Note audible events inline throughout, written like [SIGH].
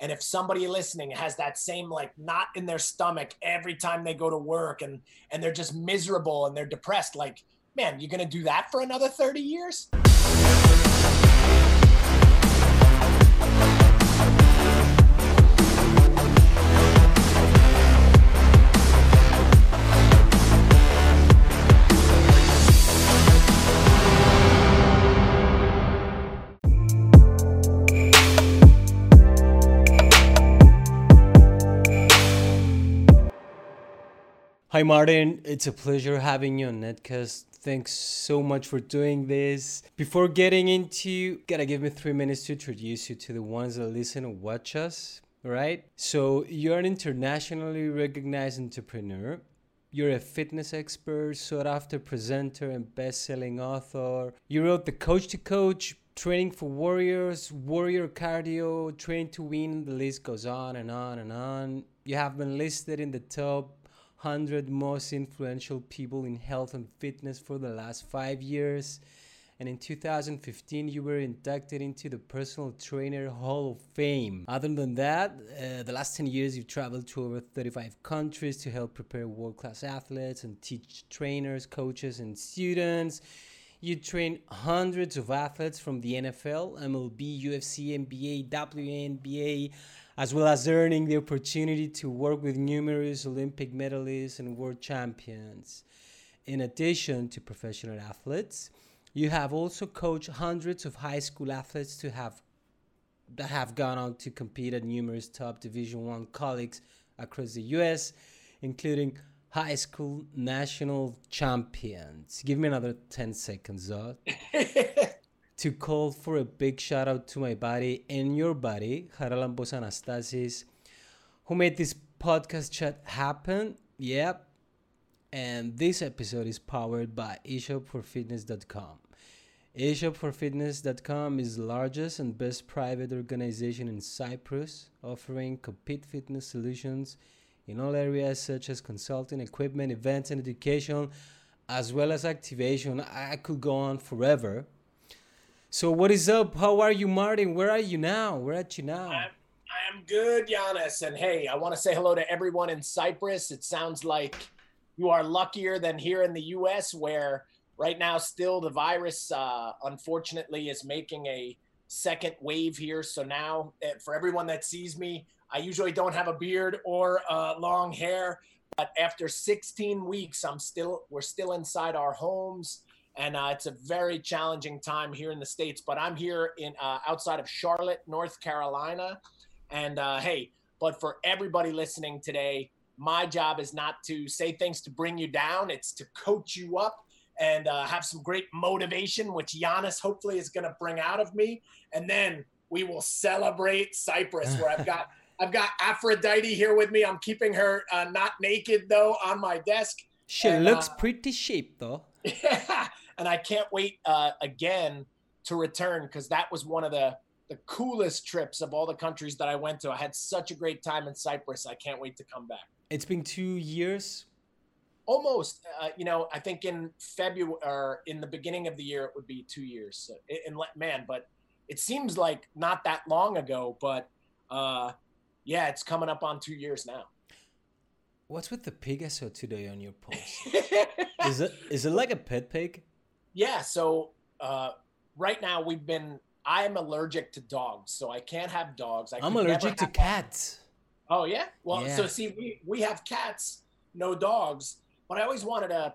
And if somebody listening has that same like knot in their stomach every time they go to work and and they're just miserable and they're depressed, like, man, you're gonna do that for another 30 years? Hi, Martin. It's a pleasure having you on Netcast. Thanks so much for doing this. Before getting into, gotta give me three minutes to introduce you to the ones that listen and watch us. Right? So, you're an internationally recognized entrepreneur. You're a fitness expert, sought after presenter, and best selling author. You wrote The Coach to Coach, Training for Warriors, Warrior Cardio, Train to Win. The list goes on and on and on. You have been listed in the top 100 most influential people in health and fitness for the last five years. And in 2015, you were inducted into the Personal Trainer Hall of Fame. Other than that, uh, the last 10 years, you've traveled to over 35 countries to help prepare world class athletes and teach trainers, coaches, and students. You train hundreds of athletes from the NFL, MLB, UFC, NBA, WNBA, as well as earning the opportunity to work with numerous Olympic medalists and world champions. In addition to professional athletes, you have also coached hundreds of high school athletes to have that have gone on to compete at numerous top Division One colleges across the U.S., including high school national champions. Give me another 10 seconds, Zod. [LAUGHS] to call for a big shout out to my buddy and your buddy, Haralambos Anastasis, who made this podcast chat happen. Yep. And this episode is powered by eShopForFitness.com. eShopForFitness.com is the largest and best private organization in Cyprus, offering complete fitness solutions in all areas such as consulting, equipment, events, and education, as well as activation. I could go on forever. So what is up? How are you, Martin? Where are you now? Where are you now? I'm, I'm good, Giannis. And hey, I want to say hello to everyone in Cyprus. It sounds like you are luckier than here in the U.S., where right now still the virus, uh, unfortunately, is making a second wave here. So now, eh, for everyone that sees me, I usually don't have a beard or uh, long hair, but after 16 weeks, I'm still we're still inside our homes and uh, it's a very challenging time here in the states. But I'm here in uh, outside of Charlotte, North Carolina, and uh, hey, but for everybody listening today, my job is not to say things to bring you down; it's to coach you up and uh, have some great motivation, which Giannis hopefully is going to bring out of me, and then we will celebrate Cyprus, where I've got. [LAUGHS] I've got Aphrodite here with me. I'm keeping her uh, not naked though on my desk. She and, looks uh, pretty cheap though. Yeah, [LAUGHS] [LAUGHS] and I can't wait uh, again to return because that was one of the the coolest trips of all the countries that I went to. I had such a great time in Cyprus. I can't wait to come back. It's been two years. Almost, uh, you know, I think in February or in the beginning of the year it would be two years. And man, but it seems like not that long ago. But uh, yeah, it's coming up on two years now. What's with the pig I saw today on your post? [LAUGHS] is it is it like a pet pig? Yeah. So uh, right now we've been. I am allergic to dogs, so I can't have dogs. I am allergic to cats. Oh yeah. Well, yeah. so see, we we have cats, no dogs, but I always wanted a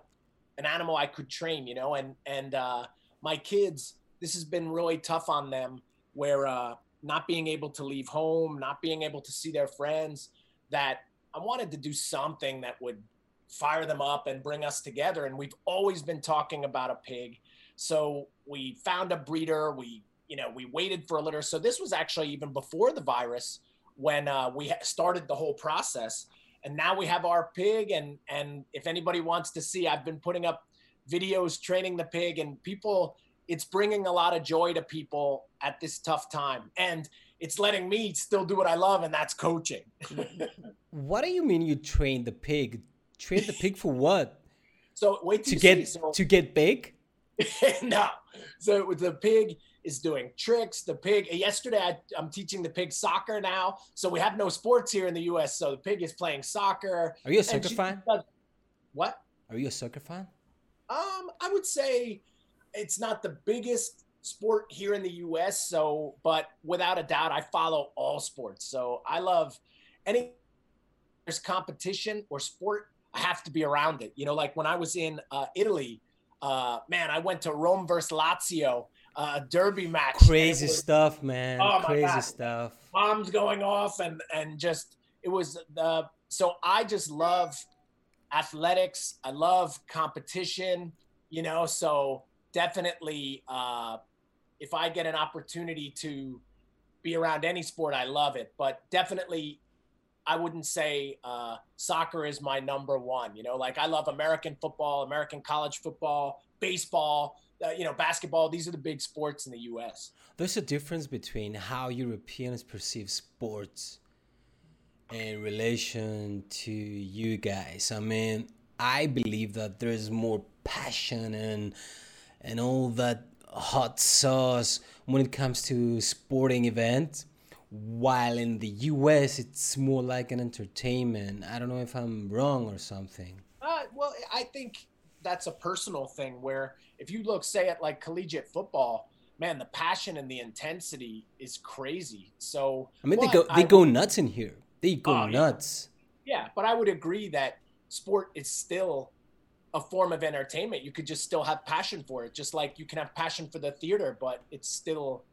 an animal I could train. You know, and and uh, my kids. This has been really tough on them, where uh, not being able to leave home, not being able to see their friends. That I wanted to do something that would fire them up and bring us together. And we've always been talking about a pig. So we found a breeder. We, you know, we waited for a litter. So this was actually even before the virus when uh, we started the whole process. And now we have our pig. And and if anybody wants to see, I've been putting up videos training the pig, and people. It's bringing a lot of joy to people at this tough time, and it's letting me still do what I love, and that's coaching. [LAUGHS] what do you mean you train the pig? Train the pig for what? [LAUGHS] So wait to get so, to get big. [LAUGHS] no. So the pig, is doing tricks. The pig. Yesterday, I, am teaching the pig soccer now, so we have no sports here in the U.S. So the pig is playing soccer. Are you a soccer fan? Does, what? Are you a soccer fan? Um, I would say it's not the biggest sport here in the U.S. So, but without a doubt, I follow all sports. So I love any there's competition or sport. I have to be around it. You know, like when I was in uh, Italy, uh, man, I went to Rome versus Lazio, uh, a derby match. Crazy was, stuff, man. Oh Crazy God. stuff. Bombs going off, and and just it was the. So I just love athletics. I love competition. You know, so definitely, uh, if I get an opportunity to be around any sport, I love it. But definitely, I wouldn't say uh, soccer is my number one. You know, like I love American football, American college football, baseball, uh, you know, basketball. These are the big sports in the U.S. There's a difference between how Europeans perceive sports in relation to you guys. I mean, I believe that there's more passion and and all that hot sauce when it comes to sporting events while in the US it's more like an entertainment. I don't know if I'm wrong or something. Uh, well, I think that's a personal thing where if you look, say, at like collegiate football, man, the passion and the intensity is crazy. So I mean, they go they I, go nuts in here. They go uh, nuts. Yeah. yeah, but I would agree that sport is still a form of entertainment. You could just still have passion for it, just like you can have passion for the theater, but it's still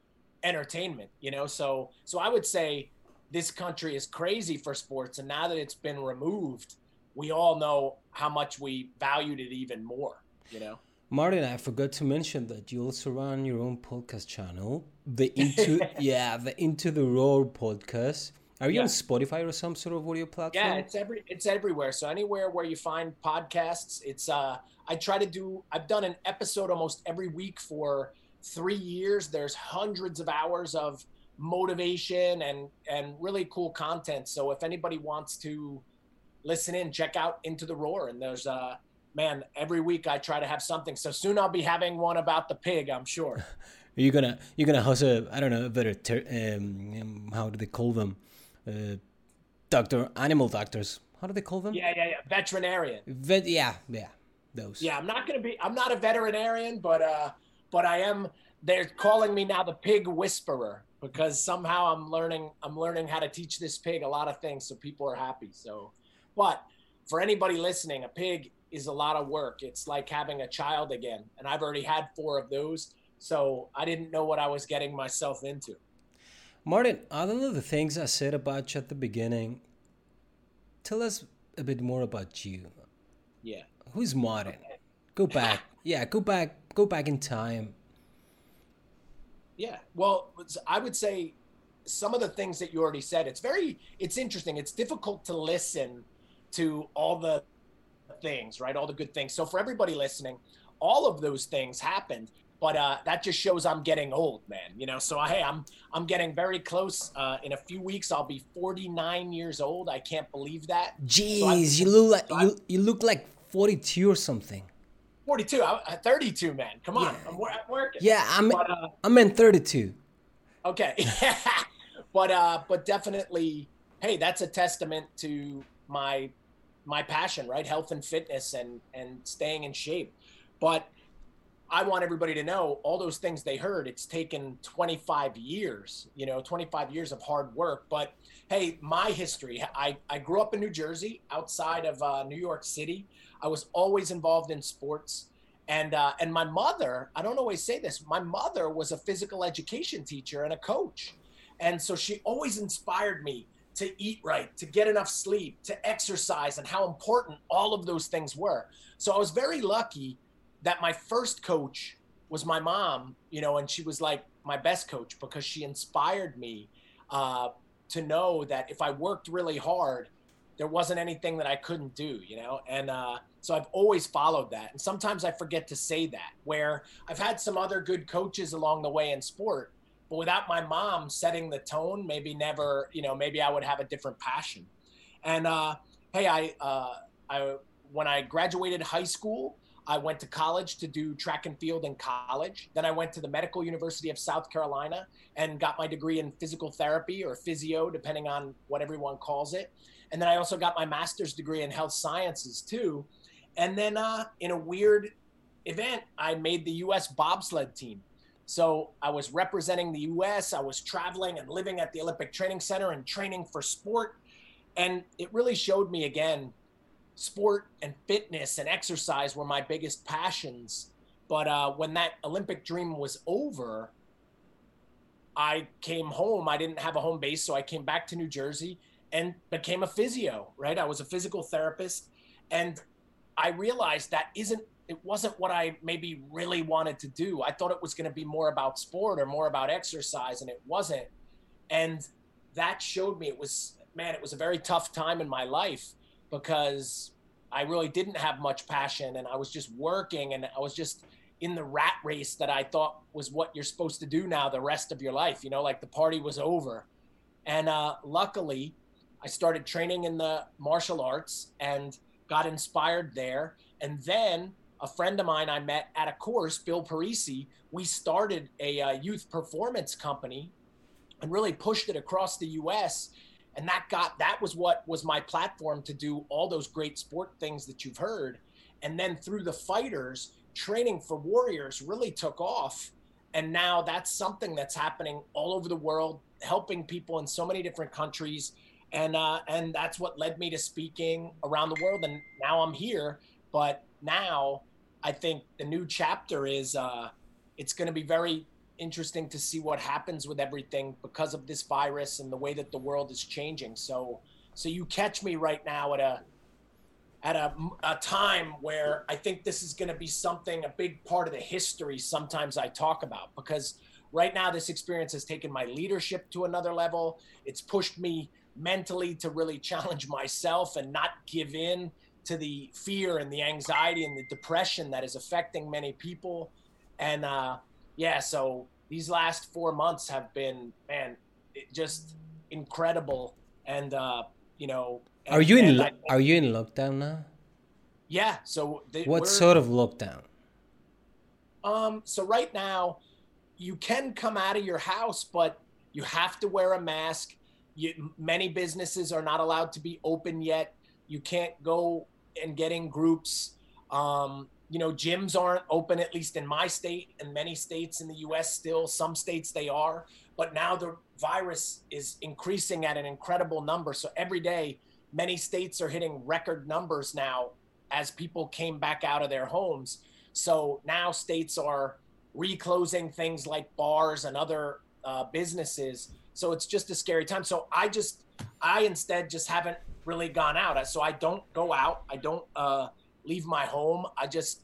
entertainment, you know? So, so I would say this country is crazy for sports. And now that it's been removed, we all know how much we valued it even more, you know? Martin, I forgot to mention that you also run your own podcast channel, the Into [LAUGHS] yeah, the Into the Roar podcast. Are you yeah. on Spotify or some sort of audio platform? Yeah, it's every it's everywhere. So anywhere where you find podcasts, it's uh I try to do I've done an episode almost every week for three years. There's hundreds of hours of motivation and and really cool content. So if anybody wants to listen in, check out Into the Roar. And there's uh man, every week I try to have something. So soon I'll be having one about the pig, I'm sure. [LAUGHS] Are you gonna you're gonna host a I don't know better um, how do they call them uh, doctor animal doctors how do they call them yeah yeah yeah veterinarian Vet, yeah yeah those yeah I'm not gonna be I'm not a veterinarian but uh but I am. They're calling me now the pig whisperer because somehow I'm learning. I'm learning how to teach this pig a lot of things, so people are happy. So, but for anybody listening, a pig is a lot of work. It's like having a child again, and I've already had four of those, so I didn't know what I was getting myself into. Martin, other than the things I said about you at the beginning, tell us a bit more about you. Yeah. Who's Martin? Okay. Go back. yeah, go back go back in time. Yeah. Well, I would say some of the things that you already said, it's very, it's interesting. It's difficult to listen to all the things, right? All the good things. So for everybody listening, all of those things happened, but uh, that just shows I'm getting old, man. You know, so hey, I'm I'm getting very close. Uh, in a few weeks, I'll be 49 years old. I can't believe that. Jeez, so you look like so you, you look like 42 or something. 42. I, 32, man. Come on. Yeah. I'm, I'm, working. Yeah, I'm but, uh, I'm in 32. Okay. [LAUGHS] but uh but definitely hey, that's a testament to my my passion, right? Health and fitness and and staying in shape. But I want everybody to know all those things they heard. It's taken 25 years, you know, 25 years of hard work. But hey, my history I, I grew up in New Jersey, outside of uh, New York City. I was always involved in sports. And, uh, and my mother, I don't always say this, my mother was a physical education teacher and a coach. And so she always inspired me to eat right, to get enough sleep, to exercise, and how important all of those things were. So I was very lucky that my first coach was my mom, you know, and she was like my best coach because she inspired me uh, to know that if I worked really hard, there wasn't anything that I couldn't do, you know, and uh, so I've always followed that. And sometimes I forget to say that. Where I've had some other good coaches along the way in sport, but without my mom setting the tone, maybe never, you know, maybe I would have a different passion. And uh, hey, I, uh, I when I graduated high school, I went to college to do track and field in college. Then I went to the Medical University of South Carolina and got my degree in physical therapy or physio, depending on what everyone calls it. And then I also got my master's degree in health sciences too. And then uh, in a weird event, I made the U.S. bobsled team. So I was representing the US. I was traveling and living at the Olympic Training Center and training for sport. And it really showed me again sport and fitness and exercise were my biggest passions. But uh, when that Olympic dream was over, I came home. I didn't have a home base, so I came back to New Jersey and became a physio, right? I was a physical therapist. And I realized that isn't it wasn't what I maybe really wanted to do. I thought it was going to be more about sport or more about exercise, and it wasn't. And that showed me it was, man, it was a very tough time in my life because I really didn't have much passion and I was just working and I was just in the rat race that I thought was what you're supposed to do now the rest of your life. You know, like the party was over. And uh, luckily, I started training in the martial arts and got inspired there. And then a friend of mine I met at a course, Bill Parisi, we started a uh, youth performance company and really pushed it across the US. And that got that was what was my platform to do all those great sport things that you've heard. And then through the fighters, training for warriors really took off. And now that's something that's happening all over the world, helping people in so many different countries. And uh, and that's what led me to speaking around the world. And now I'm here. But now I think the new chapter is uh, it's going to be very interesting to see what happens with everything because of this virus and the way that the world is changing. So, so you catch me right now at a at a, a time where I think this is going to be something a big part of the history. Sometimes I talk about because right now this experience has taken my leadership to another level. It's pushed me mentally to really challenge myself and not give in to the fear and the anxiety and the depression that is affecting many people. And uh, yeah, so these last four months have been, man, just incredible. And uh, you know, and, are you in I, are you in lockdown now? Yeah. So they, what sort of lockdown? Um. So right now, you can come out of your house, but you have to wear a mask. You, many businesses are not allowed to be open yet. You can't go and get in groups. Um, you know, gyms aren't open, at least in my state and many states in the US still. Some states they are, but now the virus is increasing at an incredible number. So every day, many states are hitting record numbers now as people came back out of their homes. So now states are reclosing things like bars and other uh, businesses. So it's just a scary time. So I just, I instead just haven't really gone out. So I don't go out. I don't uh, leave my home. I just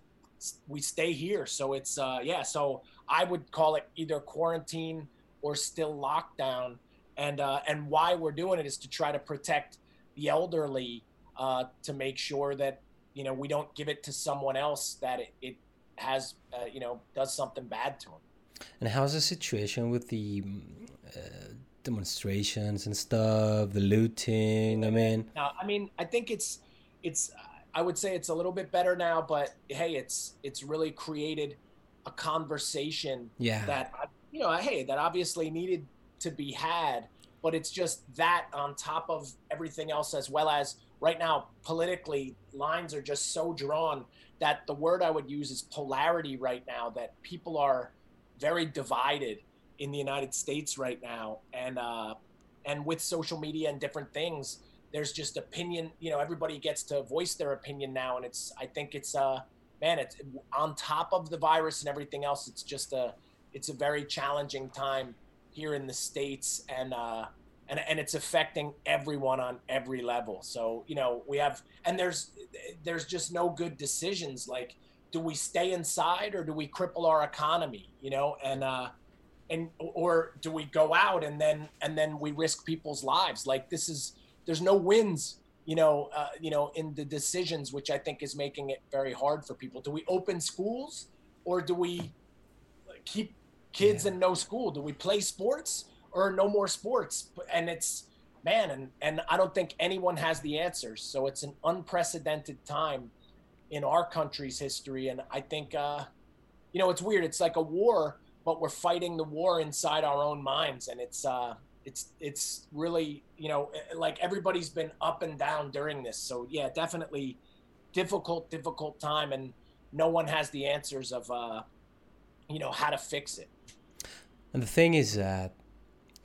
we stay here. So it's uh, yeah. So I would call it either quarantine or still lockdown. And uh, and why we're doing it is to try to protect the elderly uh, to make sure that you know we don't give it to someone else that it, it has uh, you know does something bad to them. And how's the situation with the uh, demonstrations and stuff, the looting. I mean, now, I mean, I think it's it's I would say it's a little bit better now, but hey, it's it's really created a conversation yeah. that you know, hey, that obviously needed to be had, but it's just that on top of everything else as well as right now politically lines are just so drawn that the word I would use is polarity right now that people are very divided in the United States right now, and uh, and with social media and different things, there's just opinion. You know, everybody gets to voice their opinion now, and it's I think it's uh man, it's on top of the virus and everything else. It's just a it's a very challenging time here in the states, and uh, and and it's affecting everyone on every level. So you know, we have and there's there's just no good decisions like do we stay inside or do we cripple our economy you know? And uh and or do we go out and then and then we risk people's lives? Like this is there's no wins you know uh, you know in the decisions which i think is making it very hard for people. Do we open schools or do we keep kids yeah. in no school? Do we play sports or no more sports? And it's man and and i don't think anyone has the answers so it's an unprecedented time in our country's history. And I think, uh, you know, it's weird. It's like a war, but we're fighting the war inside our own minds, and it's uh, it's it's really you know eh, like everybody's been up and down during this. So yeah, definitely difficult, difficult time, and no one has the answers of uh, you know how to fix it. And the thing is that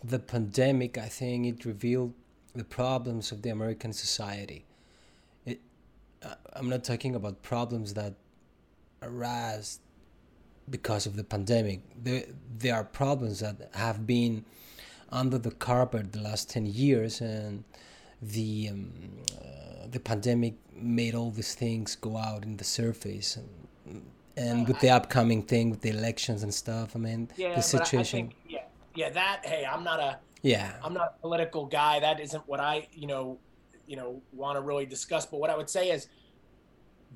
the pandemic, I think, it revealed the problems of the American society. Uh, I'm not talking about problems that arise because of the pandemic. There, there are problems that have been under the carpet the last 10 years, and the, um, uh, the pandemic made all these things go out in the surface. And, and with the upcoming thing with the elections and stuff, I mean, yeah, the situation. Think, yeah, yeah, that, hey, I'm not a yeah i'm not a political guy that isn't what i you know you know want to really discuss but what i would say is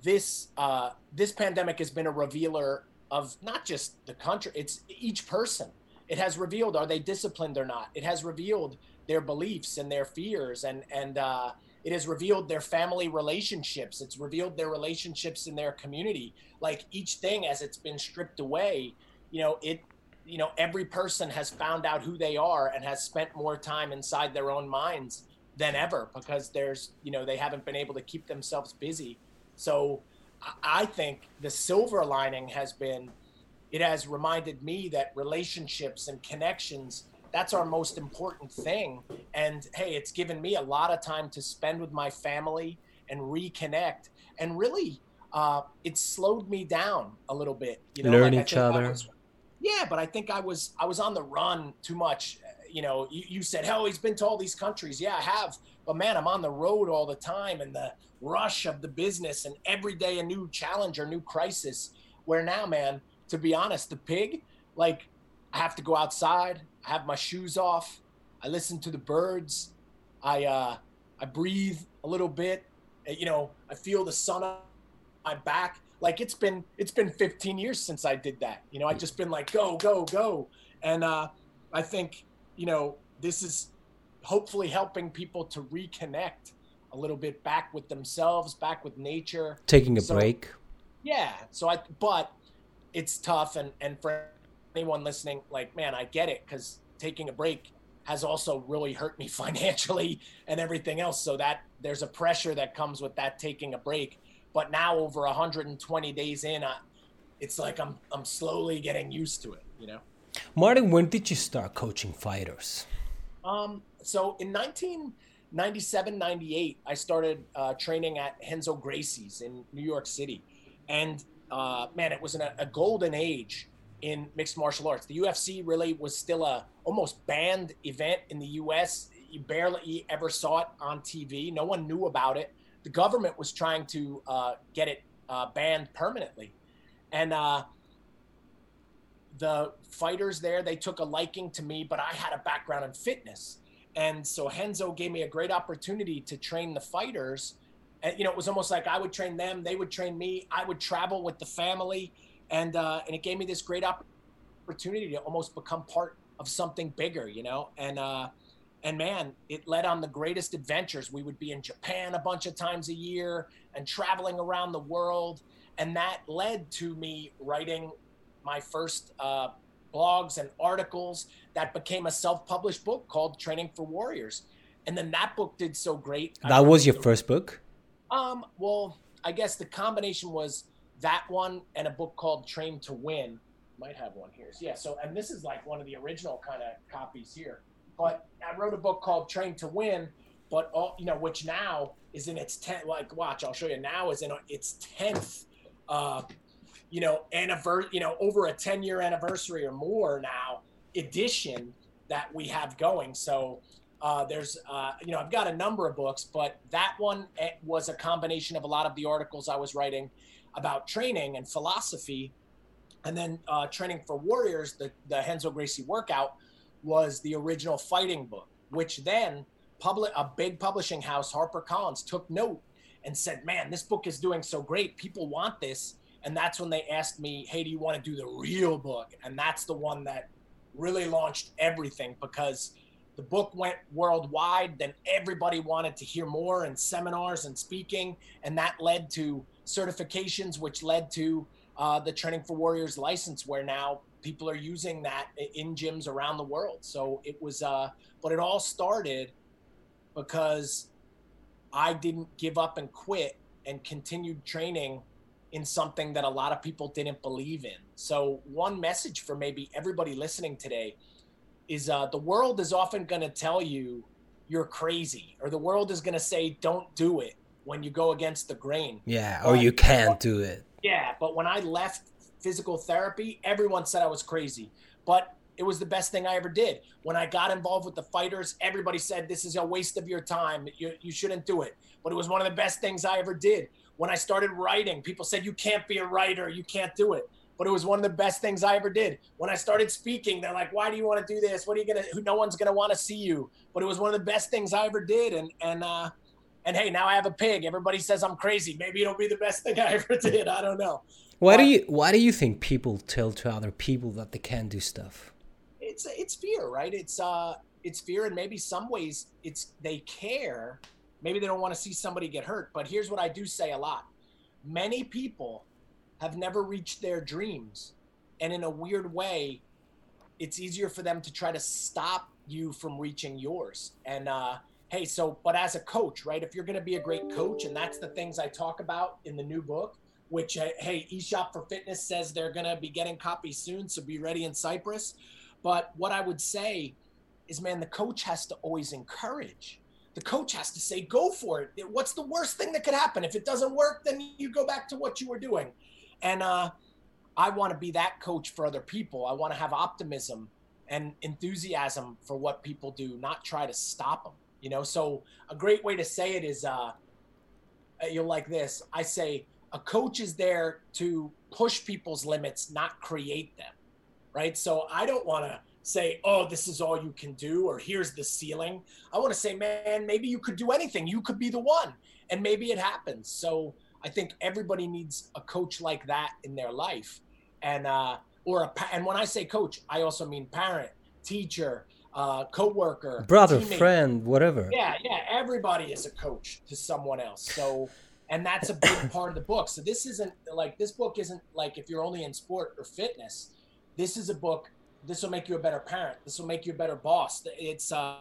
this uh this pandemic has been a revealer of not just the country it's each person. It has revealed are they disciplined or not? It has revealed their beliefs and their fears and and uh it has revealed their family relationships. It's revealed their relationships in their community. Like each thing as it's been stripped away you know it you know every person has found out who they are and has spent more time inside their own minds than ever because there's you know they haven't been able to keep themselves busy. So i think the silver lining has been it has reminded me that relationships and connections that's our most important thing. And hey it's given me a lot of time to spend with my family and reconnect. And really uh, it slowed me down a little bit you know learn like each other. was, yeah, but I think I was I was on the run too much. You know, you, you said, "Hell, he's been to all these countries." Yeah, I have, but man, I'm on the road all the time, and the rush of the business, and every day a new challenge or new crisis. Where now, man, to be honest, the pig, like, I have to go outside. I have my shoes off. I listen to the birds. I uh, I breathe a little bit. You know, I feel the sun on my back like it's been it's been 15 years since I did that. You know, I just been like go go go, and uh, I think you know this is hopefully helping people to reconnect a little bit back with themselves, back with nature, taking a so, break. Yeah. So I but it's tough, and and for anyone listening, like man, I get it because taking a break has also really hurt me [LAUGHS] financially and everything else. So that there's a pressure that comes with that taking a break but now over 120 days in, I, it's like I'm I'm slowly getting used to it. You know. Martin, when did you start coaching fighters? Um, so in 1997, 98, I started uh, training at Renzo Gracie's in New York City, and uh, man, it was a golden age in mixed martial arts. The UFC really was still a almost banned event in the U.S. You barely ever saw it on TV. No one knew about it the government was trying to uh, get it uh, banned permanently, and uh, the fighters there they took a liking to me, but I had a background in fitness, and so Renzo gave me a great opportunity to train the fighters. And you know, it was almost like I would train them, they would train me. I would travel with the family, and uh, and it gave me this great opportunity to almost become part of something bigger, you know, and uh, and man, it led on the greatest adventures. We would be in Japan a bunch of times a year and traveling around the world. And that led to me writing my first uh, blogs and articles that became a self published book called Training for Warriors. And then that book did so great. That was your first book? Um, well, I guess the combination was that one and a book called Train to Win. Might have one here. Yeah. So, and this is like one of the original kind of copies here. But I wrote a book called Train to Win, but all you know, which now is in its tenth. Like, watch, I'll show you. Now is in its tenth. Uh, you know, anniversary. You know, over a ten year anniversary or more now edition that we have going. So uh, there's, uh, you know, I've got a number of books, but that one eh, was a combination of a lot of the articles I was writing about training and philosophy, and then uh, training for warriors, the the Renzo Gracie workout was the original fighting book, which then public a big publishing house, HarperCollins, took note and said, "Man, this book is doing so great. People want this." And that's when they asked me, "Hey, do you want to do the real book?" And that's the one that really launched everything because the book went worldwide. Then everybody wanted to hear more and seminars and speaking, and that led to certifications, which led to uh, the Training for Warriors license, where now people are using that in gyms around the world. So it was, uh, but it all started because I didn't give up and quit and continued training in something that a lot of people didn't believe in. So one message for maybe everybody listening today is uh, the world is often going to tell you you're crazy, or the world is going to say don't do it when you go against the grain. Yeah, or you can't do it. Yeah, but when I left physical therapy, everyone said I was crazy, but it was the best thing I ever did. When I got involved with the fighters, everybody said this is a waste of your time. You, you shouldn't do it. But it was one of the best things I ever did. When I started writing, people said you can't be a writer, you can't do it but it was one of the best things I ever did. When I started speaking, they're like, "Why do you want to do this? What are you gonna? No one's gonna want to see you." But it was one of the best things I ever did, and and uh, and hey, now I have a pig. Everybody says I'm crazy. Maybe it'll be the best thing I ever did. I don't know. Why but, do you Why do you think people tell to other people that they can't do stuff? It's it's fear, right? It's uh it's fear, and maybe some ways it's they care. Maybe they don't want to see somebody get hurt. But here's what I do say a lot: many people have never reached their dreams. And in a weird way, it's easier for them to try to stop you from reaching yours. And uh, hey, so, but as a coach, right? If you're going to be a great coach, and that's the things I talk about in the new book, which, uh, hey, eShop for Fitness says they're going to be getting copies soon. So be ready in Cyprus. But what I would say is, man, the coach has to always encourage. The coach has to say, go for it. What's the worst thing that could happen? If it doesn't work, then you go back to what you were doing. And uh, I want to be that coach for other people. I want to have optimism and enthusiasm for what people do, not try to stop them. You know, so a great way to say it is uh, you'll like this. I say a coach is there to push people's limits, not create them. Right. So I don't want to say, oh, this is all you can do, or here's the ceiling. I want to say, man, maybe you could do anything. You could be the one. And maybe it happens. So I think everybody needs a coach like that in their life, and uh, or a and when I say coach, I also mean parent, teacher, uh, co-worker, brother, teammate. friend, whatever. Yeah, yeah. Everybody is a coach to someone else. So, and that's a big [COUGHS] part of the book. So this isn't like this book isn't like if you're only in sport or fitness. This is a book. This will make you a better parent. This will make you a better boss. It's uh,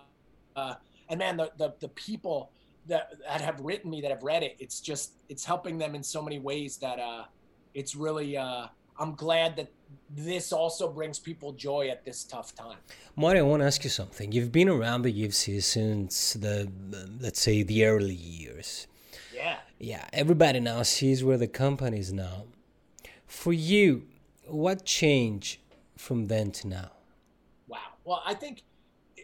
uh and man, the the the people that that have written me that have read it it's just it's helping them in so many ways that uh it's really uh i'm glad that this also brings people joy at this tough time. Marty, i want to ask you something. You've been around the ufc since the, the let's say the early years. Yeah. Yeah everybody now sees where the company is now. For you what changed from then to now wow well i think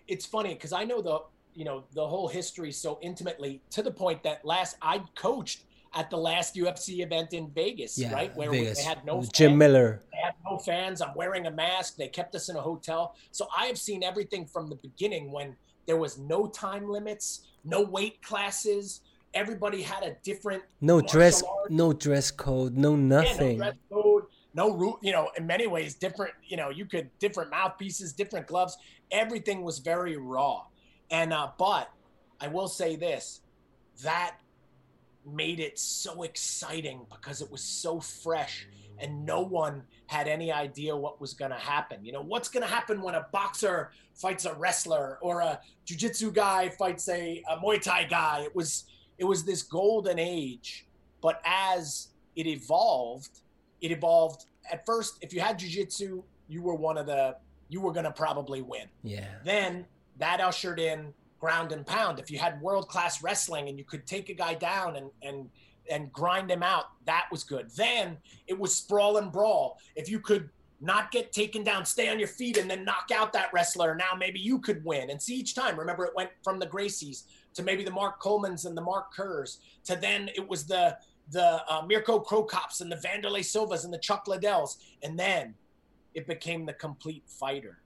it's funny because i know the you know the whole history so intimately to the point that last I coached at the last UFC event in Vegas, yeah, right? Where Vegas. they had no fans. Jim Miller. They had no fans. I'm wearing a mask. They kept us in a hotel. So I have seen everything from the beginning when there was no time limits, no weight classes. Everybody had a different no dress, art. no dress code, no nothing. Yeah, no dress code, no root. You know, in many ways, different. You know, you could different mouthpieces, different gloves. Everything was very raw and uh, but I will say this, that made it so exciting because it was so fresh and no one had any idea what was going to happen. You know, what's going to happen when a boxer fights a wrestler or a jiu-jitsu guy fights a, a Muay Thai guy? It was it was this golden age, but as it evolved, it evolved at first if you had jiu-jitsu, you were one of the you were going to probably win. Yeah. Then that ushered in ground and pound. If you had world class wrestling and you could take a guy down and and and grind him out, that was good. Then it was sprawl and brawl. If you could not get taken down, stay on your feet, and then knock out that wrestler, now maybe you could win. And see each time. Remember, it went from the Gracies to maybe the Mark Colemans and the Mark Kerrs to then it was the the uh, Mirko Cro Cops and the Wanderlei Silvas and the Chuck Liddells, and then it became the complete fighter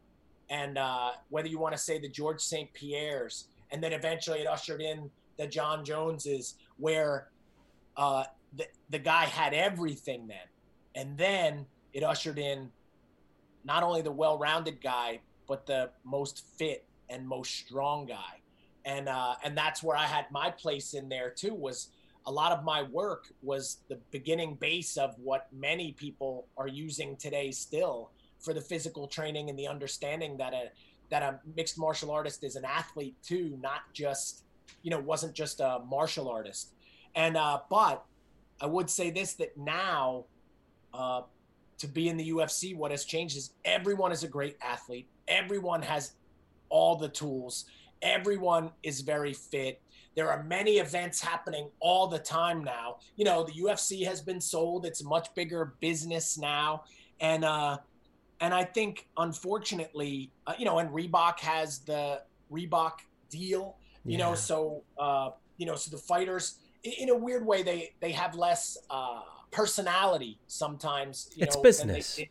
and uh, whether you want to say the George St. Pierre's, and then eventually it ushered in the John Joneses, where uh, the the guy had everything then, and then it ushered in not only the well-rounded guy, but the most fit and most strong guy. And uh, and that's where I had my place in there too. Was a lot of my work was the beginning base of what many people are using today still for the physical training and the understanding that a that a mixed martial artist is an athlete too, not just you know wasn't just a martial artist. And uh, but I would say this that now uh, to be in the UFC, what has changed is everyone is a great athlete. Everyone has all the tools. Everyone is very fit. There are many events happening all the time now. You know, the UFC has been sold. It's a much bigger business now. And uh and I think unfortunately, uh, you know, and Reebok has the Reebok deal, you yeah. know, so uh you know, so the fighters in a weird way they they have less uh personality sometimes. it's know, business. They,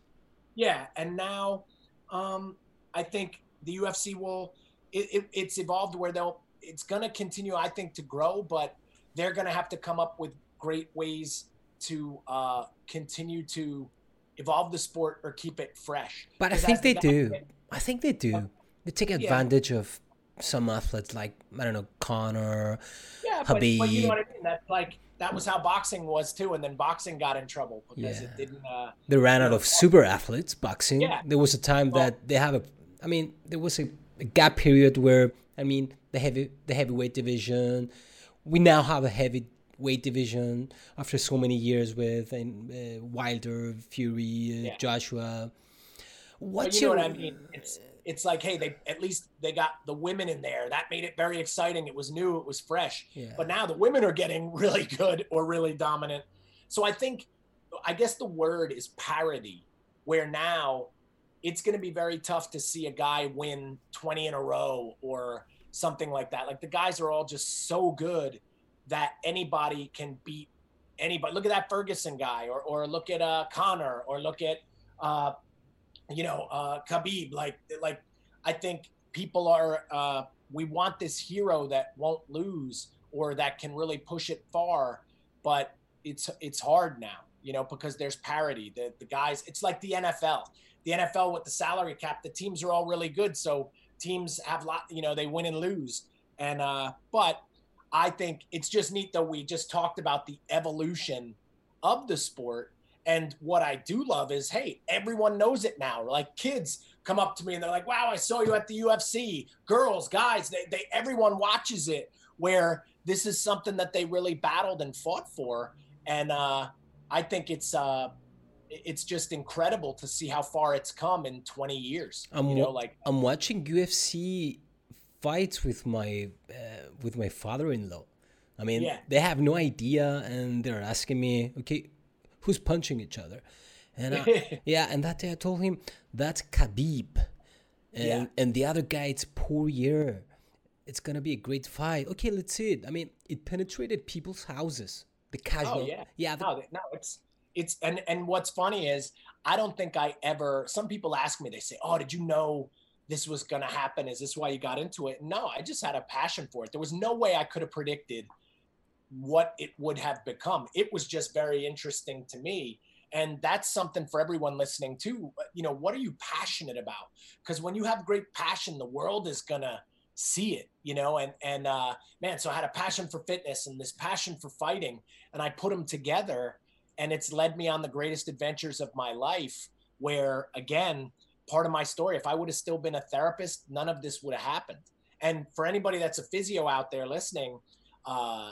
yeah, and now um, I think the UFC will. It, it, it's evolved where they'll. It's going to continue, I think, to grow, but they're going to have to come up with great ways to uh, continue to evolve the sport or keep it fresh. But I think they do. I think they do. They take advantage yeah. of some athletes like I don't know Conor, yeah, but, But you know what I mean? That's like that was how boxing was too, and then boxing got in trouble because yeah. it didn't. Uh, they ran out of super athletes. Boxing. Yeah. There was a time well, that they have a. I mean, there was a, a, gap period where I mean the heavy the heavyweight division. We now have a heavy weight division after so many years with and uh, Wilder, Fury, uh, yeah. Joshua. What's you know your, what I mean? It's it's like, hey, they at least they got the women in there. That made it very exciting. It was new, it was fresh. Yeah. But now the women are getting [LAUGHS] really good or really dominant. So I think, I guess the word is parity, where now it's going to be very tough to see a guy win 20 in a row or something like that. Like the guys are all just so good that anybody can beat anybody. Look at that Ferguson guy, or or look at uh, Conor, or look at uh, you know, uh, Khabib. Like, like I think people are. Uh, we want this hero that won't lose or that can really push it far, but it's it's hard now, you know, because there's parity. The the guys, it's like the NFL. The NFL with the salary cap, the teams are all really good, so teams have lot, you know, they win and lose. And uh, but I think it's just neat though. We just talked about the evolution of the sport and what I do love is, hey, everyone knows it now. Like kids come up to me and they're like, "Wow, I saw you at the UFC." Girls, guys, they, they everyone watches it. Where this is something that they really battled and fought for, and uh, I think it's uh, it's just incredible to see how far it's come in 20 years. I'm, you know, like I'm watching UFC fights with my uh, with my father-in-law. I mean, yeah. they have no idea, and they're asking me, "Okay, who's punching each other. And I, [LAUGHS] yeah, and that day I told him that's Khabib, and yeah. and the other guy it's Poirier. It's gonna be a great fight. Okay, let's see it. I mean, it penetrated people's houses. The casual, oh, yeah, yeah. The, no, no, it's it's and and what's funny is I don't think I ever. Some people ask me, they say, "Oh, did you know?" this was going to happen is this why you got into it no i just had a passion for it there was no way i could have predicted what it would have become. It was just very interesting to me. And that's something for everyone listening too. You know, what are you passionate about? Because when you have great passion, the world is gonna see it, you know, and and uh man, so I had a passion for fitness and this passion for fighting, and I put them together, and it's led me on the greatest adventures of my life, where again, part of my story, if I would have still been a therapist, none of this would have happened. And for anybody that's a physio out there listening, uh,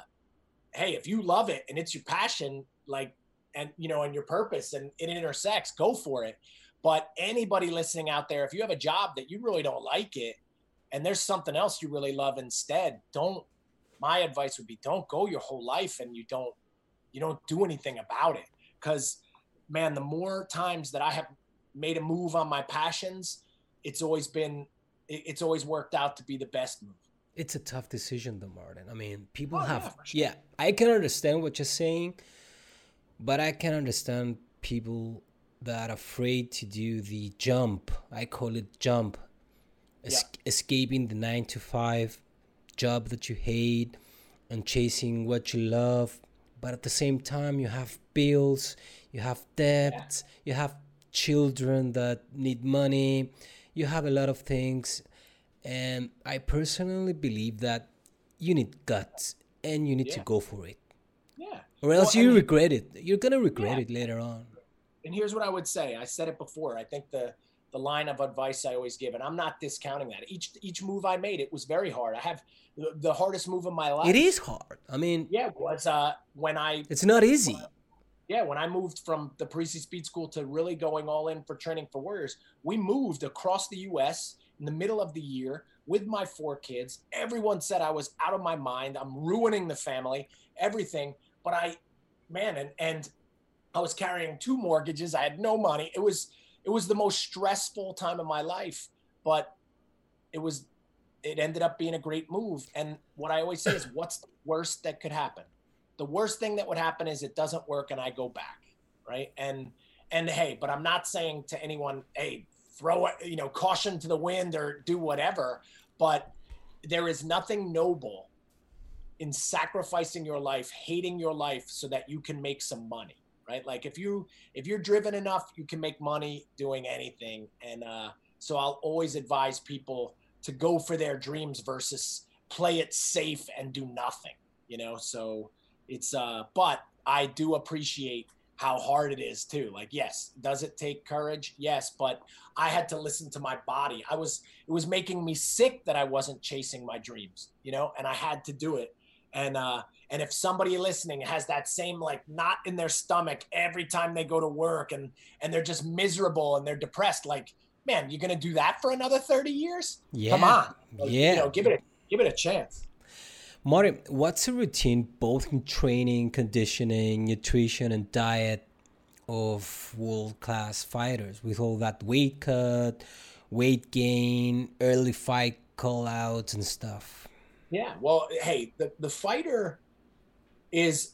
hey, if you love it and it's your passion, like, and you know, and your purpose and it intersects, go for it. But anybody listening out there, if you have a job that you really don't like it and there's something else you really love instead, don't, my advice would be don't go your whole life and you don't, you don't do anything about it. Cause man, the more times that I have made a move on my passions, it's always been, it's always worked out to be the best move it's a tough decision though martin i mean people oh, have yeah, sure. yeah, i can understand what you're saying but i can understand people that are afraid to do the jump i call it jump es- yeah. escaping the nine to five job that you hate and chasing what you love but at the same time you have bills you have debts yeah. you have children that need money you have a lot of things And I personally believe that you need guts and you need Yeah. to go for it. Yeah. Or else Well, you and- regret it. You're going to regret Yeah. it later on. and here's what I would say. I said it before. I think the the line of advice I always give, and I'm not discounting that. Each each move I made, it was very hard. I have the, the hardest move of my life. It is hard. I mean, Yeah, was uh when I it's not easy. yeah when I moved from the Parisi Speed School to really going all in for training for Warriors. We moved across the U.S. in the middle of the year with my four kids. Everyone said I was out of my mind. I'm ruining the family, everything. But I, man, and and I was carrying two mortgages. I had no money. It was it was the most stressful time of my life, but it was it ended up being a great move. And what I always say is [LAUGHS] what's the worst that could happen? The worst thing that would happen is it doesn't work and I go back, right? And and hey, but I'm not saying to anyone, hey, throw it, you know, caution to the wind or do whatever, but there is nothing noble in sacrificing your life, hating your life so that you can make some money right? Like if you if you're driven enough you can make money doing anything. And uh so i'll always advise people to go for their dreams versus play it safe and do nothing you know? So it's uh but i do appreciate how hard it is too. Like yes does it take courage? Yes but i had to listen to my body. I was it was making me sick that i wasn't chasing my dreams you know? And i had to do it. And uh and if somebody listening has that same like knot in their stomach every time they go to work and and they're just miserable and they're depressed like man you're gonna do that for another 30 years Yeah. come on Like, Yeah. you know give it a give it a chance Martin, what's a routine both in training, conditioning, nutrition, and diet of world class fighters with all that weight cut, weight gain, early fight call outs, and stuff? Yeah. Well, hey, the, the fighter is